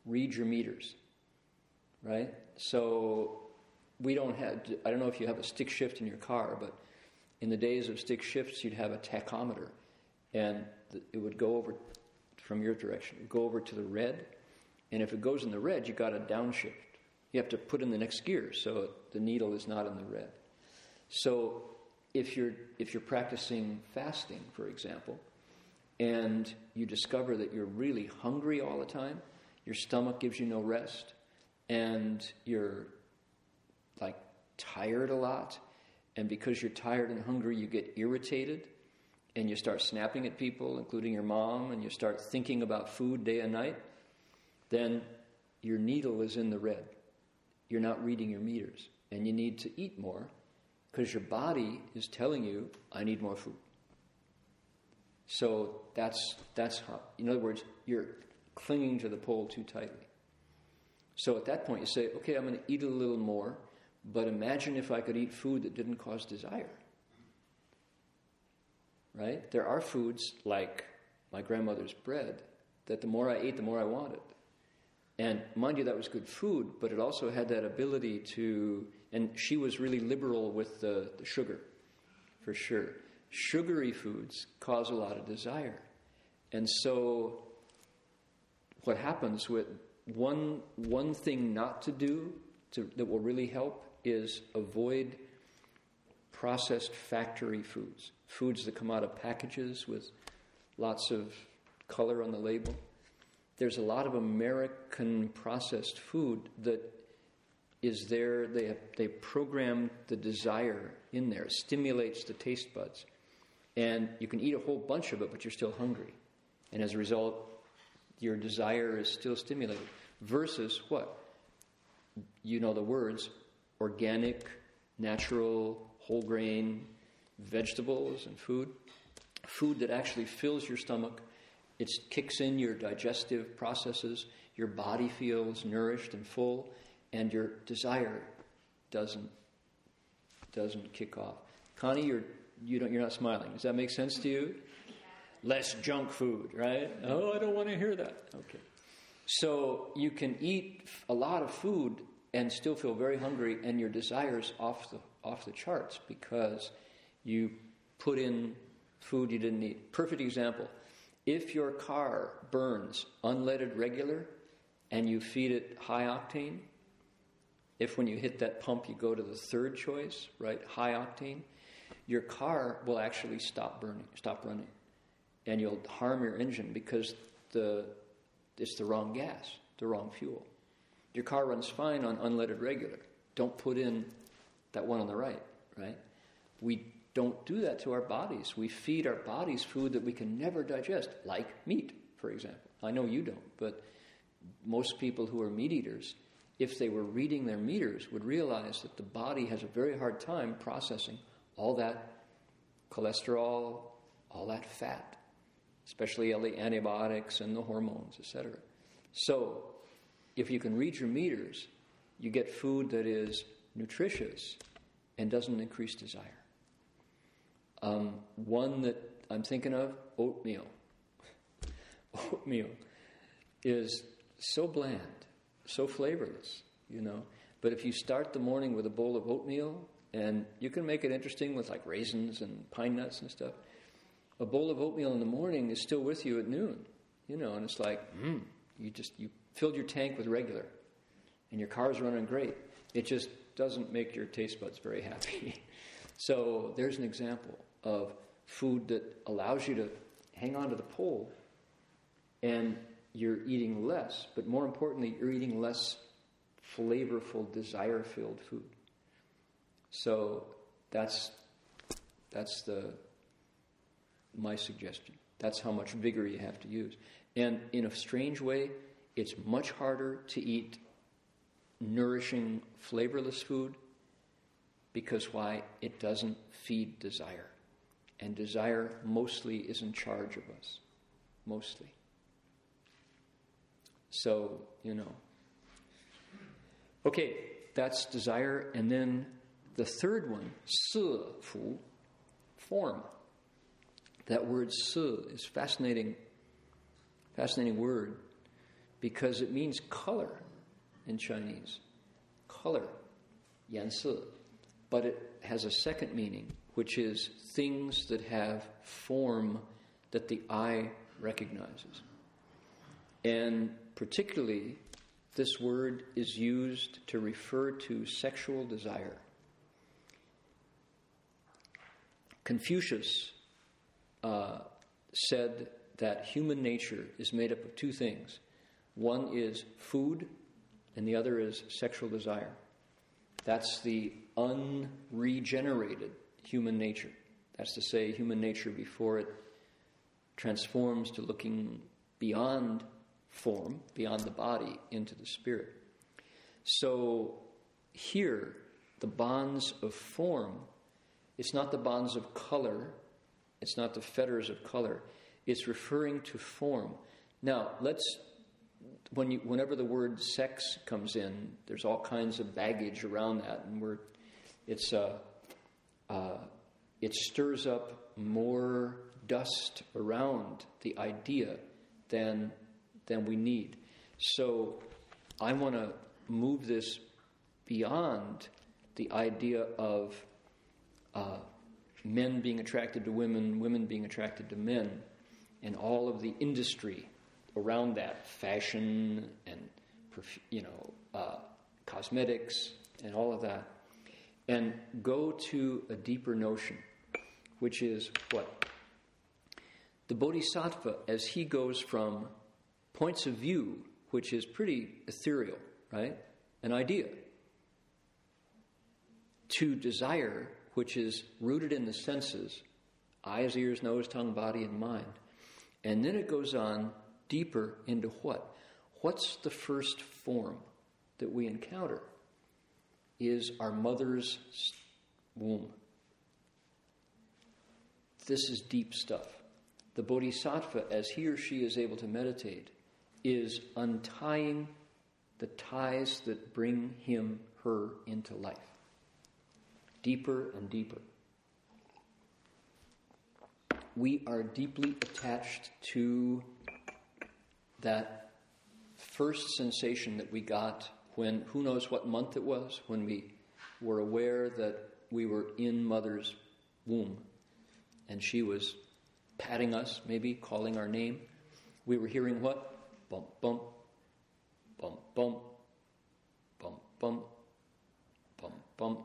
Read your meters. Right? So we don't have I don't know if you have a stick shift in your car, but in the days of stick shifts you'd have a tachometer and it would go over from your direction, go over to the red and if it goes in the red, you got a downshift. You have to put in the next gear so the needle is not in the red. So if you're if you're practicing fasting, for example, and you discover that you're really hungry all the time, your stomach gives you no rest, and you're like tired a lot, and because you're tired and hungry, you get irritated and you start snapping at people, including your mom, and you start thinking about food day and night then your needle is in the red. You're not reading your meters. And you need to eat more because your body is telling you, I need more food. So that's, that's how, in other words, you're clinging to the pole too tightly. So at that point, you say, okay, I'm going to eat a little more, but imagine if I could eat food that didn't cause desire. Right? There are foods like my grandmother's bread that the more I ate, the more I wanted. And mind you, that was good food, but it also had that ability to, and she was really liberal with the, the sugar, for sure. Sugary foods cause a lot of desire. And so, what happens with one, one thing not to do to, that will really help is avoid processed factory foods, foods that come out of packages with lots of color on the label there's a lot of American processed food that is there. They have, they program the desire in there, stimulates the taste buds, and you can eat a whole bunch of it, but you're still hungry, and as a result, your desire is still stimulated. Versus what? You know the words: organic, natural, whole grain, vegetables, and food. Food that actually fills your stomach it kicks in your digestive processes, your body feels nourished and full, and your desire doesn't doesn't kick off. Connie, you're you don't you're not smiling. Does that make sense to you? Less junk food, right? Oh, I don't want to hear that. Okay. So you can eat a lot of food and still feel very hungry, and your desires off the off the charts because you put in food you didn't need. Perfect example. If your car burns unleaded regular and you feed it high octane, if when you hit that pump you go to the third choice, right, high octane, your car will actually stop burning, stop running. And you'll harm your engine because the it's the wrong gas, the wrong fuel. Your car runs fine on unleaded regular. Don't put in that one on the right, right? We don't do that to our bodies. We feed our bodies food that we can never digest, like meat, for example. I know you don't, but most people who are meat eaters, if they were reading their meters, would realize that the body has a very hard time processing all that cholesterol, all that fat, especially all the antibiotics and the hormones, etc. So, if you can read your meters, you get food that is nutritious and doesn't increase desire. Um, one that I'm thinking of oatmeal. [laughs] oatmeal is so bland, so flavorless, you know. But if you start the morning with a bowl of oatmeal, and you can make it interesting with like raisins and pine nuts and stuff, a bowl of oatmeal in the morning is still with you at noon, you know, and it's like, mm, you just you filled your tank with regular, and your car's running great. It just doesn't make your taste buds very happy. [laughs] so there's an example of food that allows you to hang on to the pole and you're eating less, but more importantly, you're eating less flavorful, desire filled food. So that's That's the my suggestion. That's how much vigor you have to use. And in a strange way, it's much harder to eat nourishing, flavorless food because why? It doesn't feed desire. And desire mostly is in charge of us. Mostly. So, you know. Okay, that's desire. And then the third one, si fu, form. That word si is fascinating, fascinating word because it means color in Chinese. Color, yan si. But it has a second meaning, which is things that have form that the eye recognizes. And particularly, this word is used to refer to sexual desire. Confucius uh, said that human nature is made up of two things one is food, and the other is sexual desire. That's the unregenerated human nature. That's to say, human nature before it transforms to looking beyond form, beyond the body, into the spirit. So here, the bonds of form, it's not the bonds of color, it's not the fetters of color, it's referring to form. Now, let's when you, whenever the word sex comes in, there's all kinds of baggage around that, and we're, it's, uh, uh, it stirs up more dust around the idea than, than we need. So I want to move this beyond the idea of uh, men being attracted to women, women being attracted to men, and all of the industry around that fashion and you know uh, cosmetics and all of that and go to a deeper notion which is what? The bodhisattva as he goes from points of view which is pretty ethereal right? An idea to desire which is rooted in the senses eyes ears nose tongue body and mind and then it goes on deeper into what? What's the first form that we encounter? Is our mother's womb. This is deep stuff. The bodhisattva, as he or she is able to meditate, is untying the ties that bring him, her into life. Deeper and deeper. We are deeply attached to that first sensation that we got when, who knows what month it was, when we were aware that we were in mother's womb and she was patting us, maybe calling our name. We were hearing what? Bump, bump, bump, bump, bump, bump, bump, bump.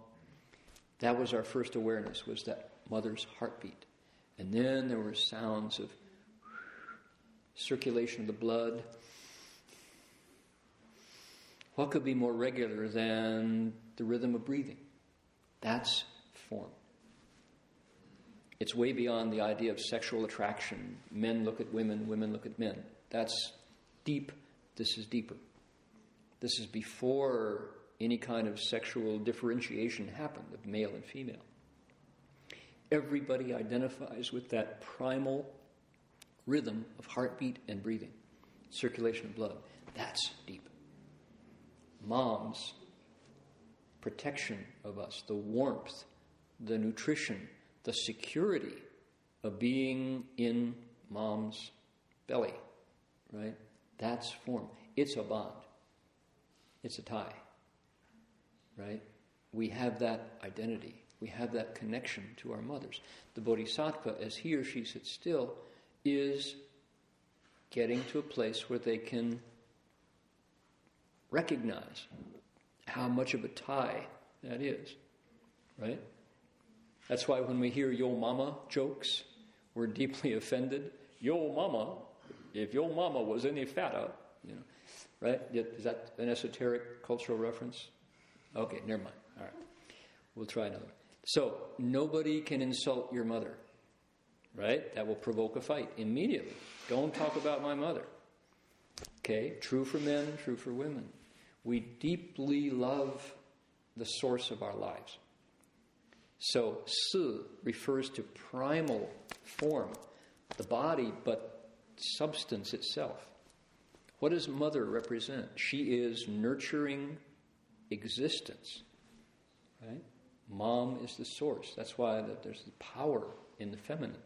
That was our first awareness, was that mother's heartbeat. And then there were sounds of circulation of the blood. What could be more regular than the rhythm of breathing? That's form. It's way beyond the idea of sexual attraction. Men look at women, women look at men. That's deep. This is deeper. This is before any kind of sexual differentiation happened of male and female. Everybody identifies with that primal rhythm of heartbeat and breathing, circulation of blood. That's deep. Mom's protection of us, the warmth, the nutrition, the security of being in mom's belly, right? That's form. It's a bond, it's a tie, right? We have that identity. We have that connection to our mothers. The bodhisattva, as he or she sits still, is getting to a place where they can recognize how much of a tie that is, right? That's why when we hear yo mama jokes, we're deeply [laughs] offended. Yo mama, if yo mama was any fatter, you know, right? Is that an esoteric cultural reference? Okay, never mind. All right. We'll try another. one. So nobody can insult your mother, right? That will provoke a fight immediately. Don't talk about my mother. Okay, true for men, true for women. We deeply love the source of our lives. So, si refers to primal form, the body, but substance itself. What does mother represent? She is nurturing existence. Right? Mom is the source. That's why there's the power in the feminine.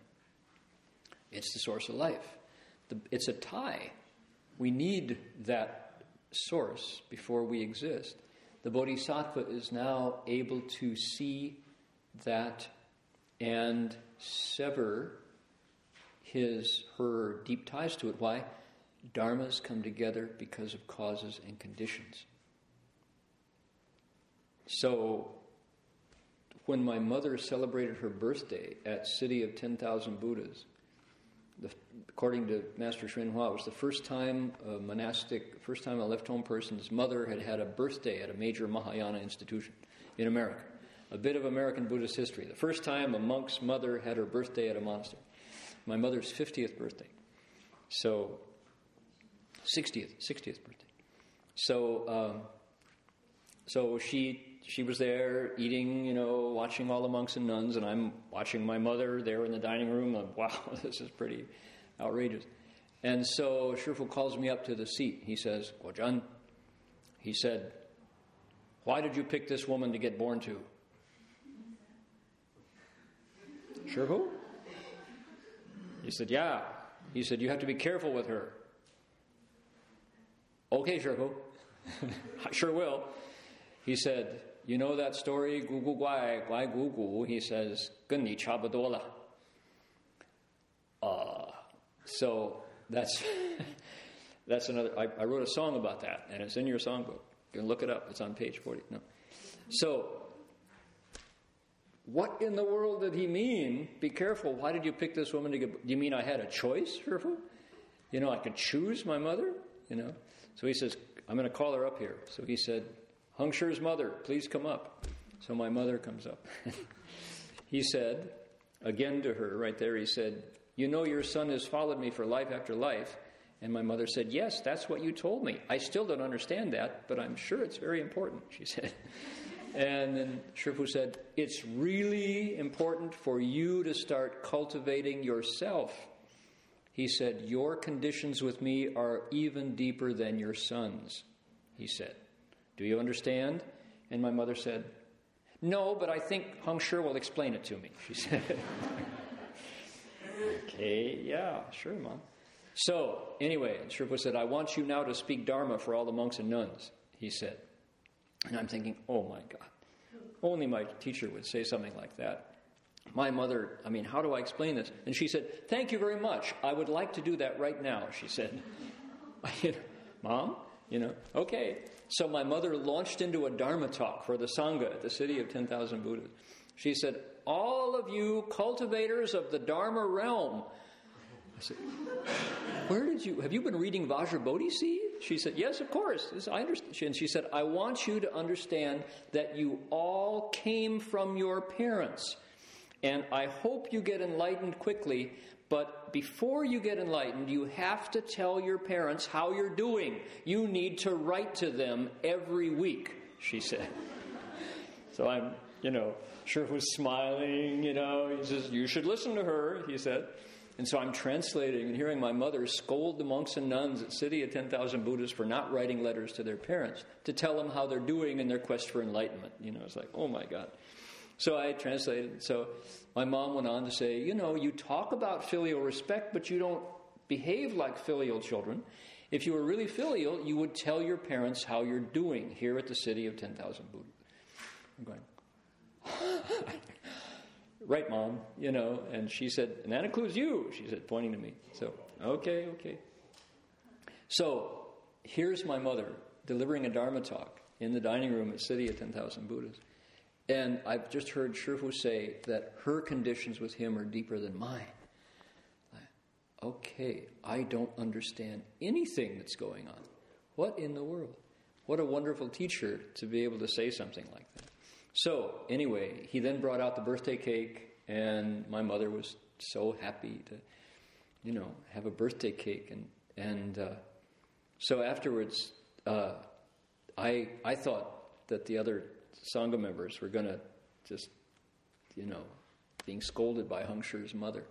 It's the source of life. it's a tie. We need that source before we exist. The bodhisattva is now able to see that and sever his her deep ties to it. Why? Dharmas come together because of causes and conditions. So when my mother celebrated her birthday at City of 10,000 Buddhas, the, according to Master Hsuan Hua, it was the first time a monastic, first time a left home person's mother had had a birthday at a major Mahayana institution in America a bit of American Buddhist history. The first time a monk's mother had her birthday at a monastery. My mother's 50th birthday. So, 60th, 60th birthday. So, um, so she she was there eating, you know, watching all the monks and nuns, and I'm watching my mother there in the dining room. And, [laughs] wow, this is pretty outrageous. And so Shifu calls me up to the seat. He says, Guojan, he said, why did you pick this woman to get born to? Sure? He said, Yeah. He said, You have to be careful with her. Okay, sure? [laughs] I sure will. He said, you know that story, gu gu guai, guai gu gu? He says, 跟你差不多了. Uh, so that's, [laughs] that's another, I, I, wrote a song about that, and it's in your songbook. You can look it up. It's on page 40. No. So, what in the world did he mean? Be careful. Why did you pick this woman to get, do you mean I had a choice, Shifu? You know, I could choose my mother, you know? So he says, I'm going to call her up here. So he said, Heng Sure's mother, please come up. So my mother comes up. [laughs] he said, again to her, right there, he said, You know, your son has followed me for life after life. And my mother said, Yes, that's what you told me. I still don't understand that, but I'm sure it's very important, she [laughs] said. And then Shifu said, It's really important for you to start cultivating yourself. He said, Your conditions with me are even deeper than your son's, he said. Do you understand? And my mother said, No, but I think Heng Sure will explain it to me, she [laughs] said. okay, yeah, sure, Mom. So, anyway, Shifu said, I want you now to speak Dharma for all the monks and nuns, he said. And I'm thinking, oh my God, only my teacher would say something like that. My mother, I mean, how do I explain this? And she said, Thank you very much. I would like to do that right now, she said. [laughs] Mom, you know, okay. So my mother launched into a Dharma talk for the Sangha at the city of 10,000 Buddhas. She said, All of you cultivators of the Dharma realm, I said, Where did you, have you been reading Vajrabodhi She said, Yes, of course. I understand. And she said, I want you to understand that you all came from your parents. And I hope you get enlightened quickly, but before you get enlightened, you have to tell your parents how you're doing. You need to write to them every week, she said. [laughs] so I'm, you know, sure was smiling, you know. He says, You should listen to her, he said. And so I'm translating and hearing my mother scold the monks and nuns at City of 10,000 Buddhas for not writing letters to their parents to tell them how they're doing in their quest for enlightenment. You know, it's like, oh my God. So I translated. So my mom went on to say, you know, you talk about filial respect, but you don't behave like filial children. If you were really filial, you would tell your parents how you're doing here at the City of 10,000 Buddhas. I'm going, [laughs] right, mom, you know. And she said, and that includes you, she said, pointing to me. So, okay, okay. So, here's my mother delivering a Dharma talk in the dining room at City of 10,000 Buddhas. And I've just heard Shifu say that her conditions with him are deeper than mine. Okay, I don't understand anything that's going on. What in the world? What a wonderful teacher to be able to say something like that. So, anyway, he then brought out the birthday cake, and my mother was so happy to, you know, have a birthday cake. And, and uh, so afterwards, uh, I, I thought that the other Sangha members were going to just, you know, being scolded by Heng Sure's mother.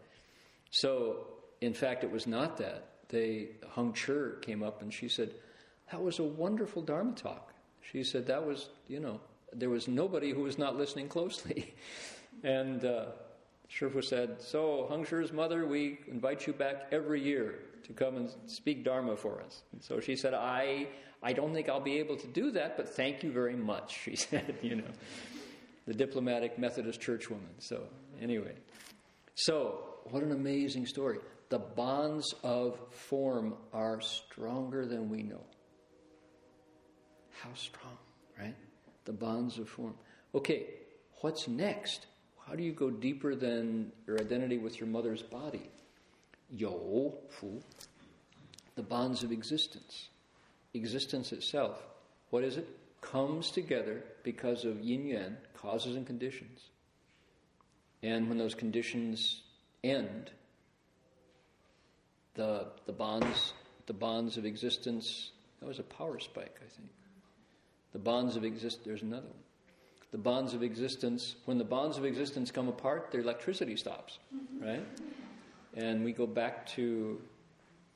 So, in fact, it was not that. They, Heng Sure came up and she said, That was a wonderful Dharma talk. She said, That was, you know, there was nobody who was not listening closely. [laughs] and uh, said, So, Heng Sure's mother, we invite you back every year to come and speak Dharma for us. And so she said, I, I don't think I'll be able to do that, but thank you very much, [laughs] she said, you know, the diplomatic Methodist churchwoman. So, anyway. So, what an amazing story. The bonds of form are stronger than we know. How strong, right? The bonds of form. Okay, what's next? How do you go deeper than your identity with your mother's body? Yo, fu. The bonds of existence. Existence itself. What is it? Comes together because of yin yang, causes and conditions. And when those conditions end, the, the bonds the bonds of existence that was a power spike i think the bonds of exist there's another one the bonds of existence when the bonds of existence come apart the electricity stops mm-hmm. right and we go back to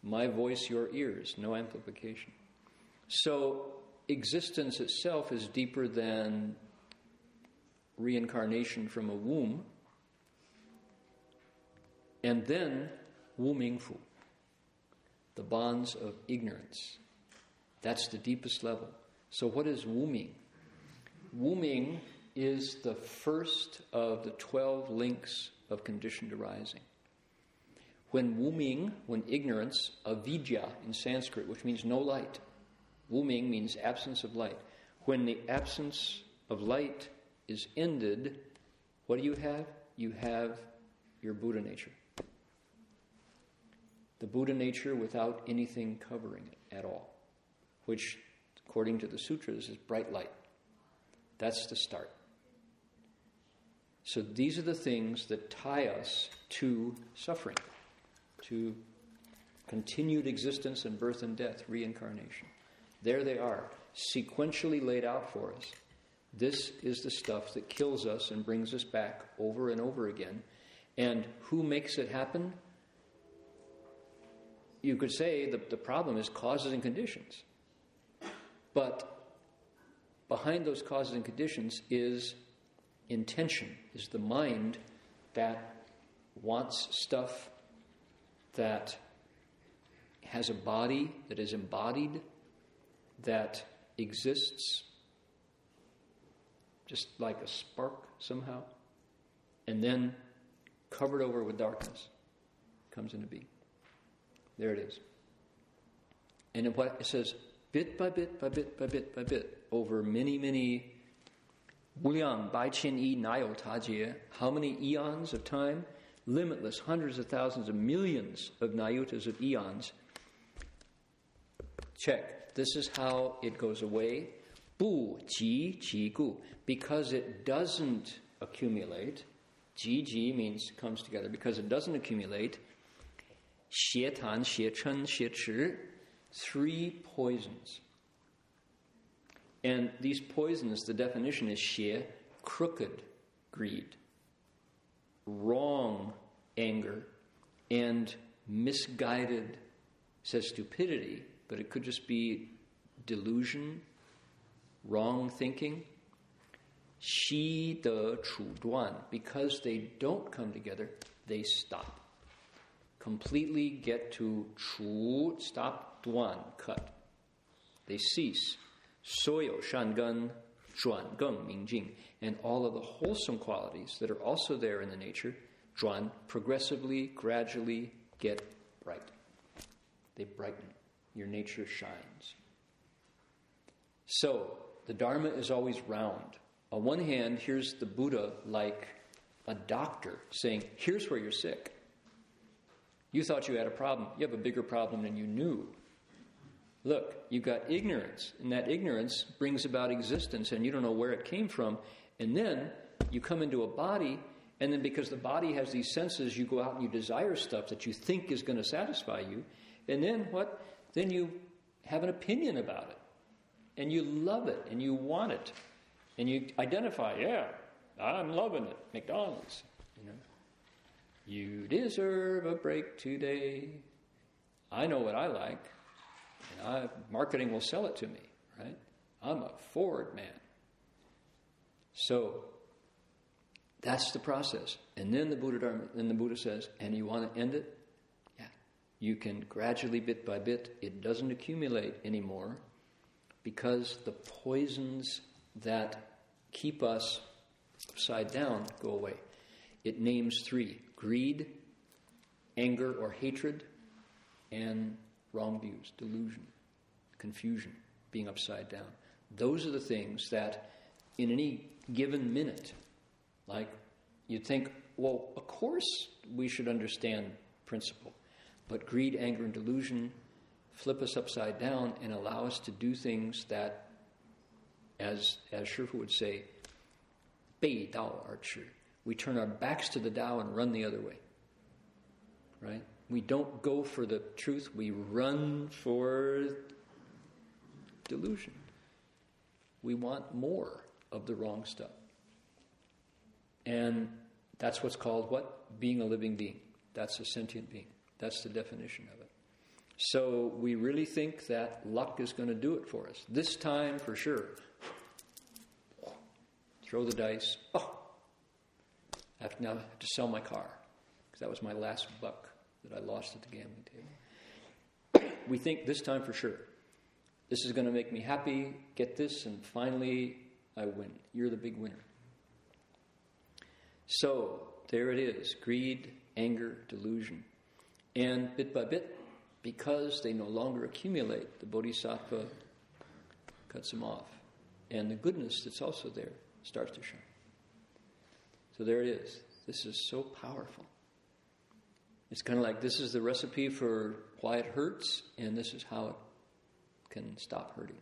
my voice your ears no amplification so existence itself is deeper than reincarnation from a womb and then Wu Mingfu, the bonds of ignorance. That's the deepest level. So, what is Wuming? Wuming is the first of the 12 links of conditioned arising. When Wuming, when ignorance, avidya in Sanskrit, which means no light, Wuming means absence of light. When the absence of light is ended, what do you have? You have your Buddha nature the Buddha nature without anything covering it at all, which, according to the sutras, is bright light. That's the start. So these are the things that tie us to suffering, to continued existence and birth and death, reincarnation. There they are, sequentially laid out for us. This is the stuff that kills us and brings us back over and over again. And who makes it happen? you could say the, the problem is causes and conditions. But behind those causes and conditions is intention, is the mind that wants stuff that has a body that is embodied, that exists just like a spark somehow, and then covered over with darkness comes into being. There it is. And what it says, bit by bit by bit by bit by bit, over many, many Wuliang, Bai Qian Yi, Nayo Tajie, how many eons of time? Limitless, hundreds of thousands of millions of nayutas of eons. Check. This is how it goes away. Bu ji ji gu. Because it doesn't accumulate. Ji ji means comes together. Because it doesn't accumulate. Xie tan, xie chen, xie chi. Three poisons. And these poisons, the definition is xie, crooked greed, wrong anger, and misguided, says stupidity, but it could just be delusion, wrong thinking. She de chu duan. Because they don't come together, they stop. Completely get to chu, stop, duan, cut. They cease. Soyo shangun, zhuan geng, ming jing. And all of the wholesome qualities that are also there in the nature, zhuan, progressively, gradually get bright. They brighten. Your nature shines. So, the Dharma is always round. On one hand, here's the Buddha like a doctor saying, Here's where you're sick. You thought you had a problem. You have a bigger problem than you knew. Look, you've got ignorance, and that ignorance brings about existence, and you don't know where it came from. And then you come into a body, and then because the body has these senses, you go out and you desire stuff that you think is going to satisfy you. And then what? Then you have an opinion about it. And you love it and you want it. And you identify, yeah, I'm loving it. McDonald's. You know. You deserve a break today. I know what I like. And I, marketing will sell it to me, right? I'm a Ford man. So that's the process. And then the Buddha Dharma, then the Buddha says, and you want to end it? You can gradually, bit by bit, it doesn't accumulate anymore because the poisons that keep us upside down go away. It names three greed, anger or hatred, and wrong views, delusion, confusion, being upside down. Those are the things that, in any given minute, like you'd think, well, of course we should understand principle, but greed, anger, and delusion flip us upside down and allow us to do things that, as, as Shifu would say, Bei Dao Archer. We turn our backs to the Tao and run the other way. Right? We don't go for the truth, we run for delusion. We want more of the wrong stuff. And that's what's called what? Being a living being. That's a sentient being. That's the definition of it. So we really think that luck is going to do it for us. This time, for sure. Throw the dice. Oh, I have to now have to sell my car because that was my last buck that I lost at the gambling table. we think this time for sure. This is going to make me happy. Get this, and finally I win. You're the big winner. So there it is greed, anger, delusion. And bit by bit, because they no longer accumulate, the bodhisattva cuts them off. And the goodness that's also there starts to shine. So there it is. This is so powerful. It's kind of like this is the recipe for why it hurts, and this is how it can stop hurting.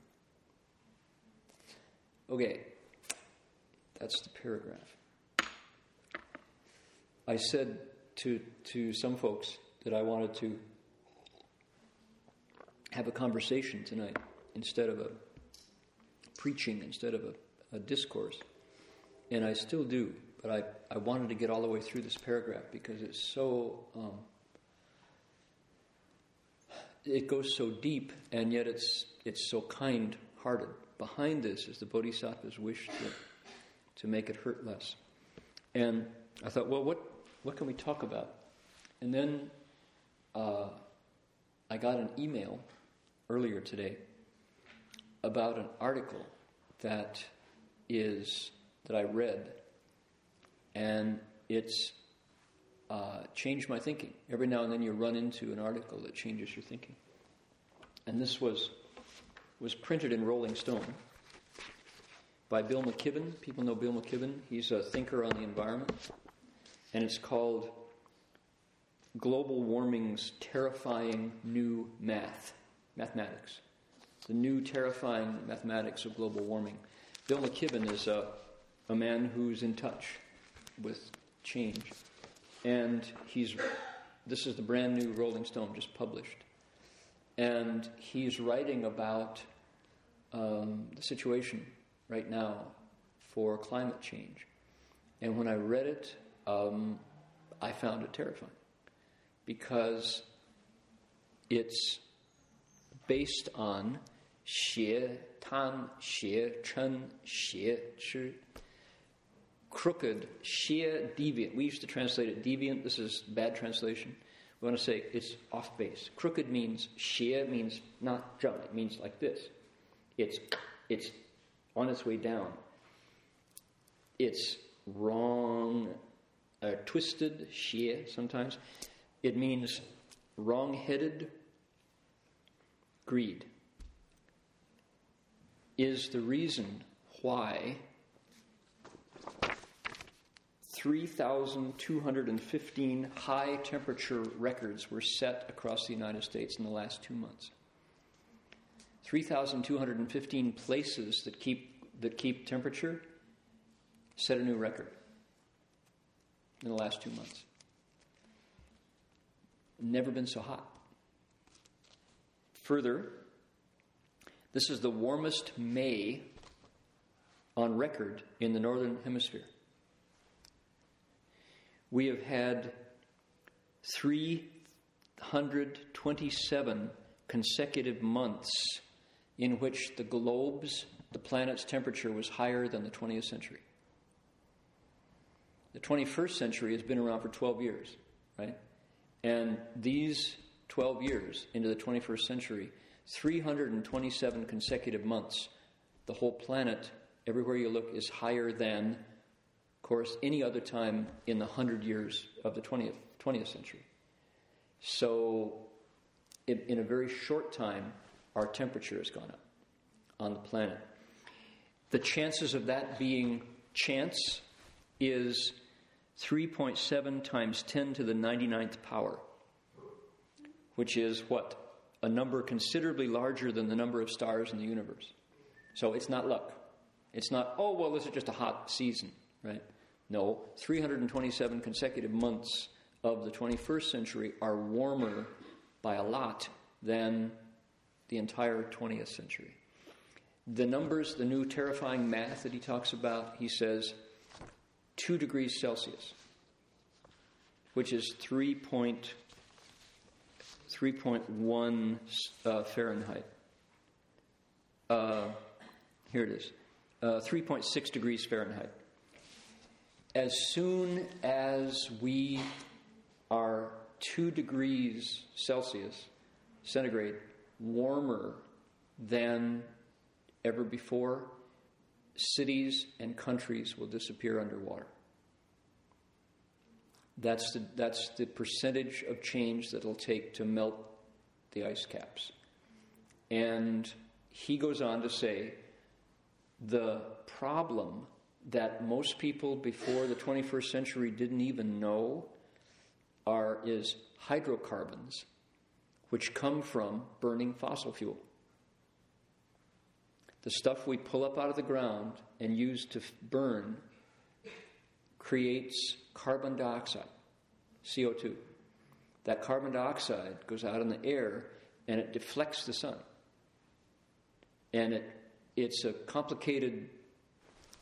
Okay, that's the paragraph. I said to, to some folks that I wanted to have a conversation tonight instead of a preaching, instead of a, a discourse. And I still do, but I, I wanted to get all the way through this paragraph because it's so, um, it goes so deep and yet it's, it's so kind hearted. Behind this is the Bodhisattva's wish to, to make it hurt less. And I thought, well, what, what can we talk about? And then uh, I got an email earlier today about an article that is that I read, and it's uh, changed my thinking. Every now and then you run into an article that changes your thinking, and this was was printed in Rolling Stone by Bill McKibben. People know Bill McKibben. He's a thinker on the environment and it's called Global Warming's Terrifying New Math, Mathematics. The new terrifying mathematics of global warming. Bill McKibben is a, a man who's in touch with change. And he's, this is the brand new Rolling Stone, just published. And he's writing about um, the situation right now for climate change. And when I read it, um, I found it terrifying because it's based on 邪贪邪嗔邪痴 crooked, xie, deviant. We used to translate it deviant. This is bad translation. We want to say it's off base. Crooked means xie means not jump. It means like this. It's it's on its way down. It's wrong uh, twisted, xie sometimes. It means wrong headed greed, is the reason why 3,215 high temperature records were set across the United States in the last two months. 3,215 places that keep, that keep temperature set a new record in the last two months. Never been so hot. Further, this is the warmest May on record in the Northern Hemisphere. We have had 327 consecutive months in which the globe's, the planet's temperature was higher than the 20th century. The 21st century has been around for 12 years, right? And these 12 years into the 21st century, 327 consecutive months, the whole planet, everywhere you look, is higher than, of course, any other time in the 100 years of the 20th, 20th century. So, in, in a very short time, our temperature has gone up on the planet. The chances of that being chance is 3.7 times 10 to the 99th power, which is what? A number considerably larger than the number of stars in the universe. So it's not luck. It's not, oh, well, this is just a hot season, right? No, 327 consecutive months of the 21st century are warmer by a lot than the entire 20th century. The numbers, the new terrifying math that he talks about, he says 2 degrees Celsius, which is 3.1 uh, Fahrenheit. Uh, here it is uh, 3.6 degrees Fahrenheit. As soon as we are 2 degrees Celsius, centigrade, warmer than ever before, cities and countries will disappear underwater. That's the, that's the percentage of change that it'll take to melt the ice caps. And he goes on to say the problem that most people before the 21st century didn't even know are is hydrocarbons which come from burning fossil fuel the stuff we pull up out of the ground and use to burn creates carbon dioxide, CO2. That carbon dioxide goes out in the air and it deflects the sun. And it, it's a complicated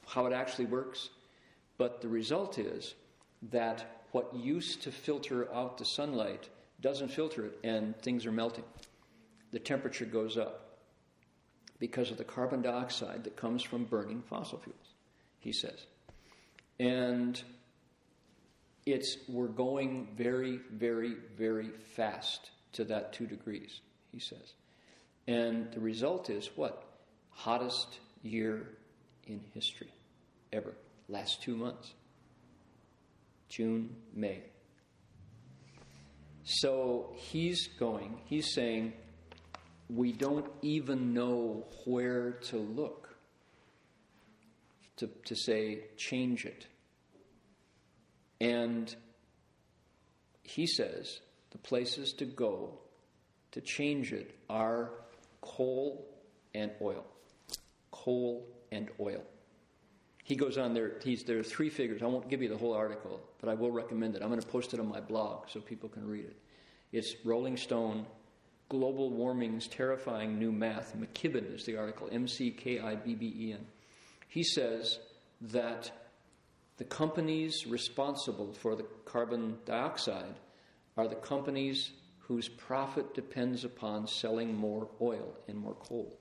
how it actually works, but the result is that what used to filter out the sunlight doesn't filter it and things are melting. The temperature goes up because of the carbon dioxide that comes from burning fossil fuels, he says. And it's we're going very, very, very fast to that two degrees, he says. And the result is what? Hottest year in history ever. Last two months. June, May. So he's going, he's saying, we don't even know where to look to, to say, change it. And he says the places to go to change it are coal and oil. Coal and oil. He goes on there, he's, there are three figures. I won't give you the whole article, but I will recommend it. I'm going to post it on my blog so people can read it. It's Rolling Stone Global Warming's Terrifying New Math. McKibben is the article, M C K I B B E N. He says that the companies responsible for the carbon dioxide are the companies whose profit depends upon selling more oil and more coal.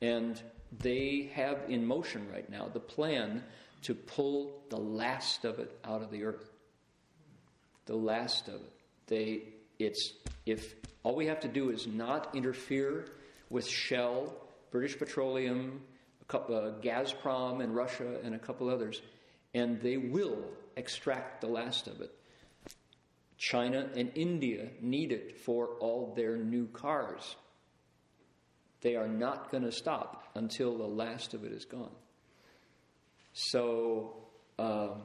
And they have in motion right now the plan to pull the last of it out of the earth. The last of it. They, it's, if all we have to do is not interfere with Shell, British Petroleum, a couple, uh, Gazprom in Russia, and a couple others, and they will extract the last of it. China and India need it for all their new cars. They are not going to stop until the last of it is gone. So um,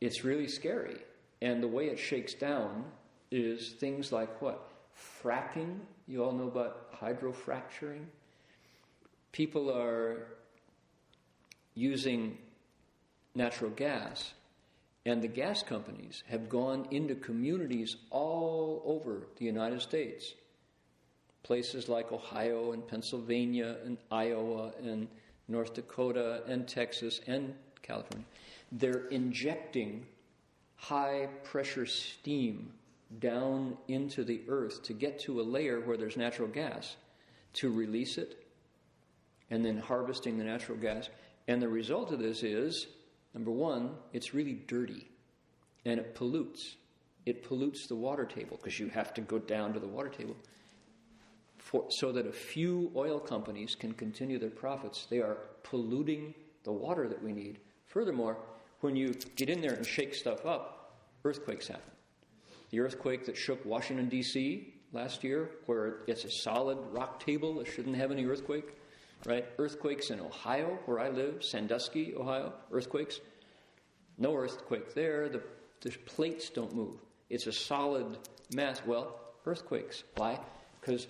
it's really scary. And the way it shakes down is things like what? Fracking. You all know about hydrofracturing. People are using natural gas. And the gas companies have gone into communities all over the United States. Places like Ohio and Pennsylvania and Iowa and North Dakota and Texas and California. They're injecting high pressure steam down into the earth to get to a layer where there's natural gas to release it and then harvesting the natural gas. And the result of this is number one, it's really dirty and it pollutes. It pollutes the water table because you have to go down to the water table. For, so that a few oil companies can continue their profits, they are polluting the water that we need. Furthermore, when you get in there and shake stuff up, earthquakes happen. The earthquake that shook Washington, D.C. last year, where it's a solid rock table that shouldn't have any earthquake, right? Earthquakes in Ohio, where I live, Sandusky, Ohio, earthquakes. No earthquake there. The, the plates don't move. It's a solid mass. Well, earthquakes. Why? Because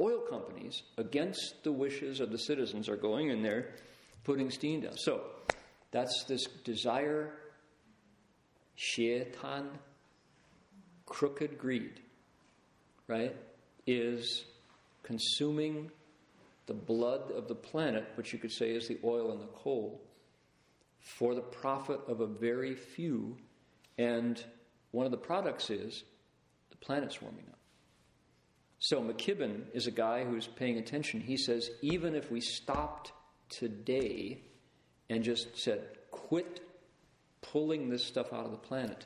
oil companies, against the wishes of the citizens, are going in there putting steam down. So that's this desire, xie tan, crooked greed, right, is consuming the blood of the planet, which you could say is the oil and the coal, for the profit of a very few. And one of the products is the planet's warming up. So McKibben is a guy who's paying attention. He says, even if we stopped today and just said, quit pulling this stuff out of the planet,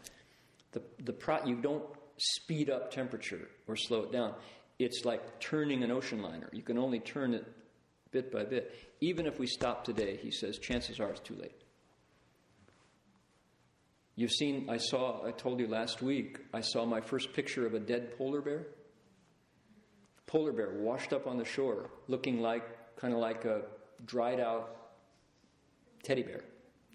the, the pro- you don't speed up temperature or slow it down. It's like turning an ocean liner. You can only turn it bit by bit. Even if we stop today, he says, chances are it's too late. You've seen, I saw, I told you last week, I saw my first picture of a dead polar bear. Polar bear washed up on the shore, looking like, kind of like a dried out teddy bear.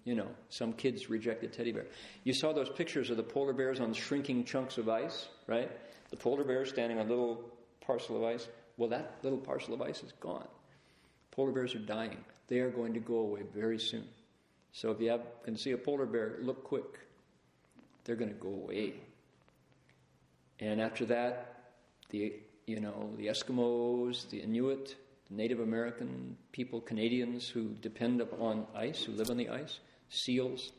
You know, some kids rejected teddy bear. You saw those pictures of the polar bears on shrinking chunks of ice, right? The polar bear standing on a little parcel of ice. Well, that little parcel of ice is gone. Polar bears are dying. They are going to go away very soon. So if you have, can see a polar bear, look quick. They're going to go away. And after that, the you know the Eskimos, the Inuit, the Native American people, Canadians who depend upon ice, who live on the ice, seals,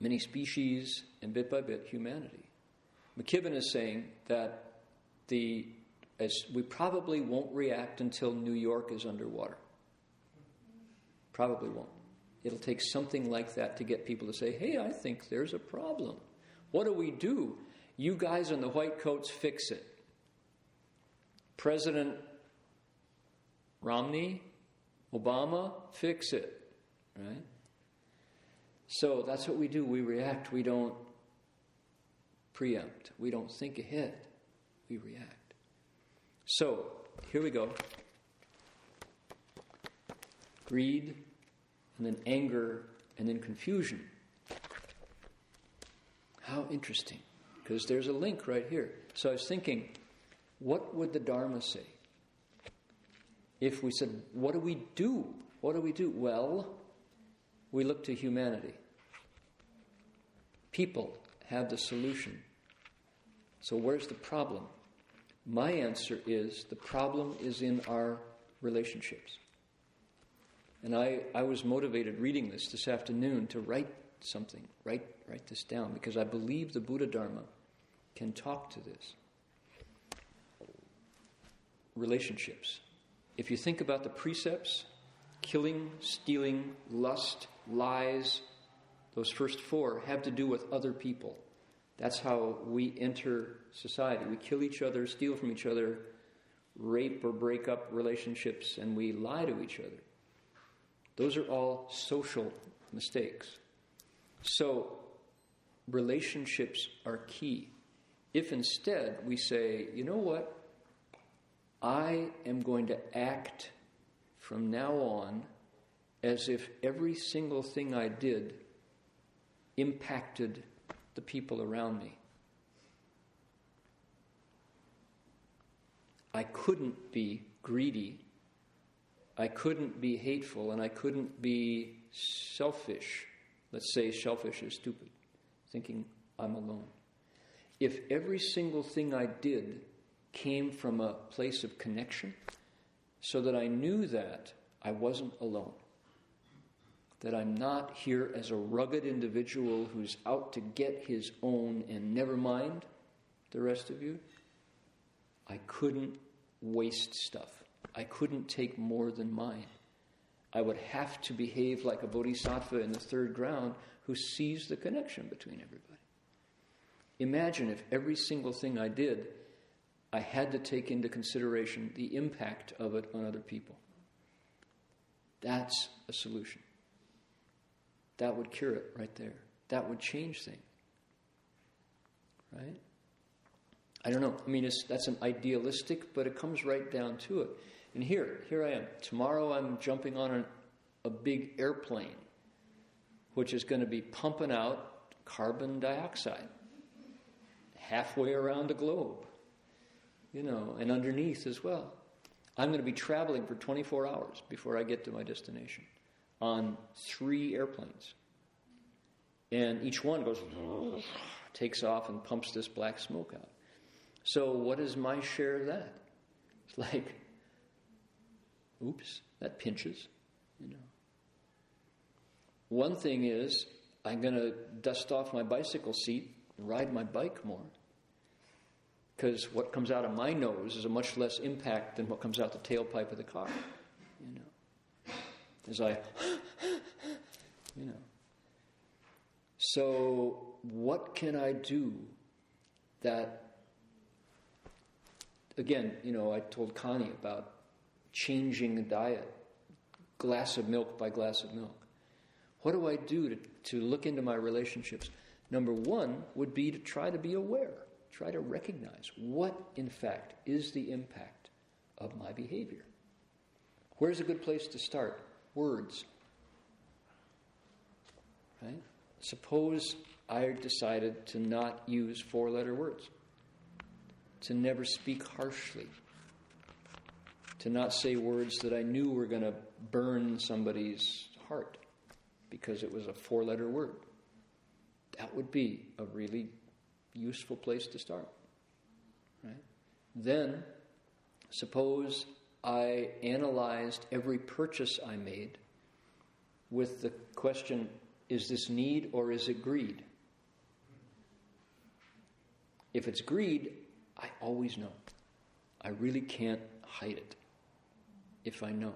many species, and bit by bit, humanity. McKibben is saying that the, as we probably won't react until New York is underwater. Probably won't. It'll take something like that to get people to say, hey, I think there's a problem. What do we do? You guys in the white coats fix it. President Romney, Obama, fix it. Right? So that's what we do. We react. We don't preempt. We don't think ahead. We react. So here we go greed, and then anger, and then confusion. How interesting. Because there's a link right here. So I was thinking, what would the Dharma say? If we said, what do we do? What do we do? Well, we look to humanity. People have the solution. So, where's the problem? My answer is the problem is in our relationships. And I, I was motivated reading this this afternoon to write something, write, write this down, because I believe the Buddha Dharma can talk to this. Relationships. If you think about the precepts killing, stealing, lust, lies, those first four have to do with other people. That's how we enter society. We kill each other, steal from each other, rape or break up relationships, and we lie to each other. Those are all social mistakes. So, relationships are key. If instead we say, you know what, I am going to act from now on as if every single thing I did impacted the people around me. I couldn't be greedy I couldn't be hateful and I couldn't be selfish. Let's say selfish is stupid, thinking I'm alone. If every single thing I did came from a place of connection, so that I knew that I wasn't alone, that I'm not here as a rugged individual who's out to get his own and never mind the rest of you, I couldn't waste stuff. I couldn't take more than mine. I would have to behave like a bodhisattva in the third ground who sees the connection between everybody. Imagine if every single thing I did, I had to take into consideration the impact of it on other people. That's a solution. That would cure it right there. That would change things. Right? I don't know. I mean, that's an idealistic, but it comes right down to it. And here, here I am. Tomorrow I'm jumping on an, a big airplane, which is going to be pumping out carbon dioxide halfway around the globe, you know, and underneath as well. I'm going to be traveling for 24 hours before I get to my destination on three airplanes. And each one goes, takes off and pumps this black smoke out. So, what is my share of that? It's like Oops, that pinches, you know. One thing is, I'm going to dust off my bicycle seat and ride my bike more. Because what comes out of my nose is a much less impact than what comes out the tailpipe of the car. As [gasps] I, you know. So, what can I do that, again, you know, I told Connie about changing the diet, glass of milk by glass of milk. What do I do to, to look into my relationships? Number one would be to try to be aware, try to recognize what, in fact, is the impact of my behavior. Where's a good place to start? Words. Right? Suppose I decided to not use four letter words, to never speak harshly, to not say words that I knew were going to burn somebody's heart because it was a four letter word. That would be a really useful place to start. Right? Then, suppose I analyzed every purchase I made with the question is this need or is it greed? If it's greed, I always know. I really can't hide it if I know.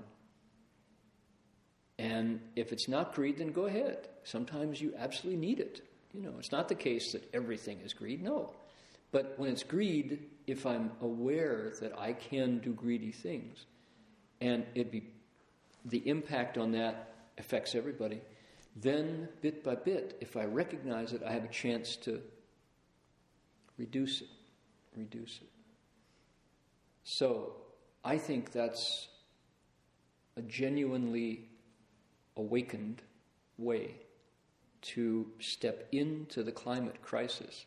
And if it's not greed, then go ahead. Sometimes you absolutely need it. You know, it's not the case that everything is greed, no. But when it's greed, if I'm aware that I can do greedy things, and it be the impact on that affects everybody, then bit by bit, if I recognize it, I have a chance to reduce it, reduce it. So I think that's a genuinely awakened way to step into the climate crisis.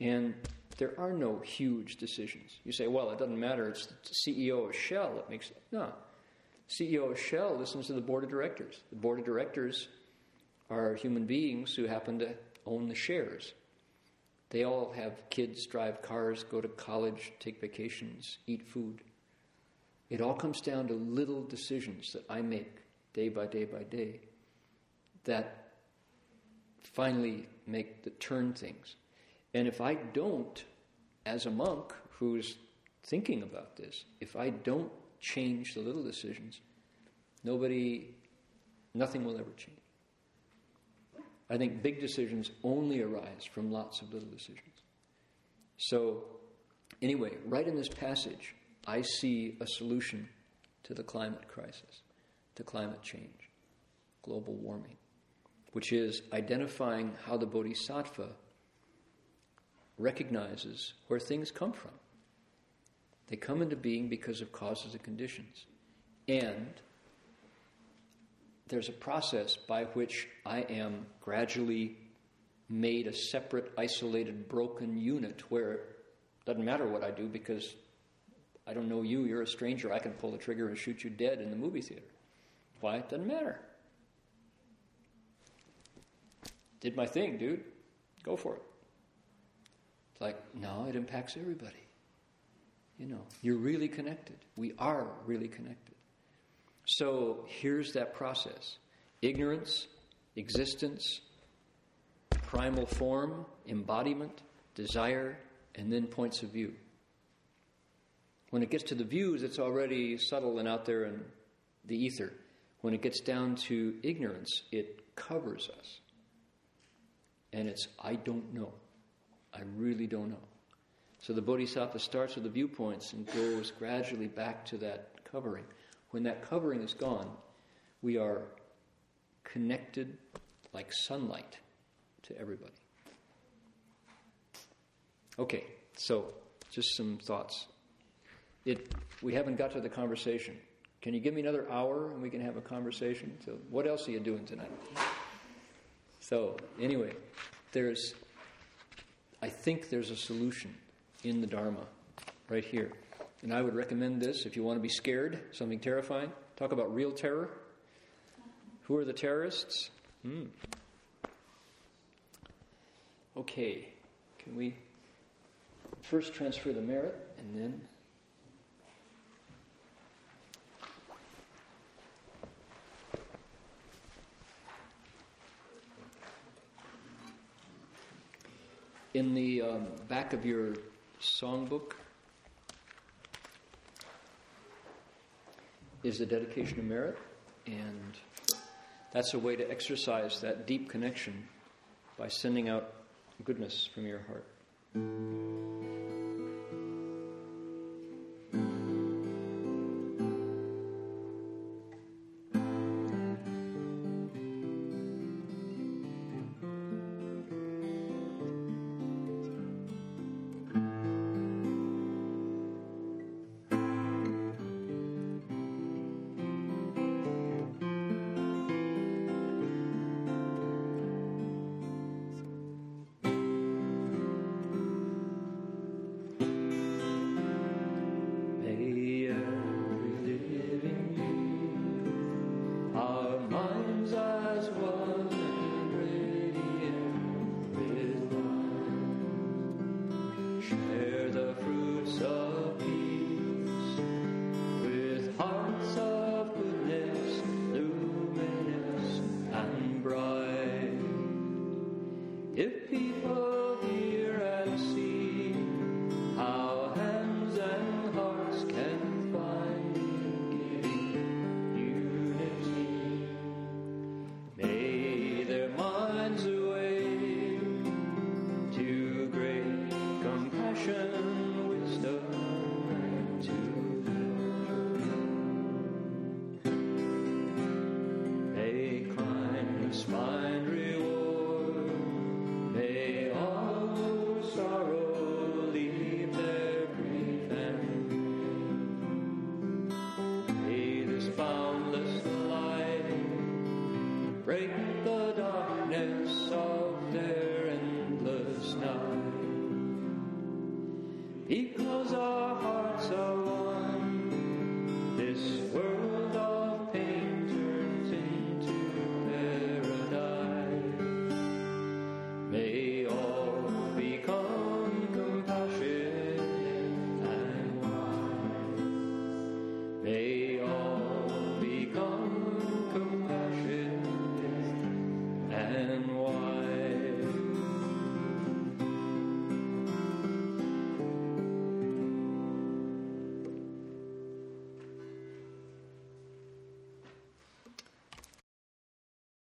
And there are no huge decisions. You say, well, it doesn't matter, it's the CEO of Shell that makes it. No. CEO of Shell listens to the board of directors. The board of directors are human beings who happen to own the shares. They all have kids, drive cars, go to college, take vacations, eat food. It all comes down to little decisions that I make day by day by day that finally make the turn things. And if I don't, as a monk who's thinking about this, if I don't change the little decisions, nobody, nothing will ever change. I think big decisions only arise from lots of little decisions. So, anyway, right in this passage, I see a solution to the climate crisis, to climate change, global warming, which is identifying how the bodhisattva recognizes where things come from. They come into being because of causes and conditions. And there's a process by which I am gradually made a separate, isolated, broken unit where it doesn't matter what I do because I don't know you, you're a stranger, I can pull the trigger and shoot you dead in the movie theater. Why? It doesn't matter. Did my thing, dude. Go for it. Like, no, it impacts everybody. You know, you're really connected. We are really connected. So here's that process ignorance, existence, primal form, embodiment, desire, and then points of view. When it gets to the views, it's already subtle and out there in the ether. When it gets down to ignorance, it covers us. And it's, I don't know. I really don't know. So the bodhisattva starts with the viewpoints and goes gradually back to that covering. When that covering is gone, we are connected like sunlight to everybody. Okay, so just some thoughts. It, we haven't got to the conversation. Can you give me another hour and we can have a conversation? So, what else are you doing tonight? So, anyway, there's, I think there's a solution in the Dharma right here. And I would recommend this if you want to be scared, something terrifying. Talk about real terror. Who are the terrorists? Hmm. Okay, can we first transfer the merit and then. In the um, back of your songbook is the dedication of merit, and that's a way to exercise that deep connection by sending out goodness from your heart.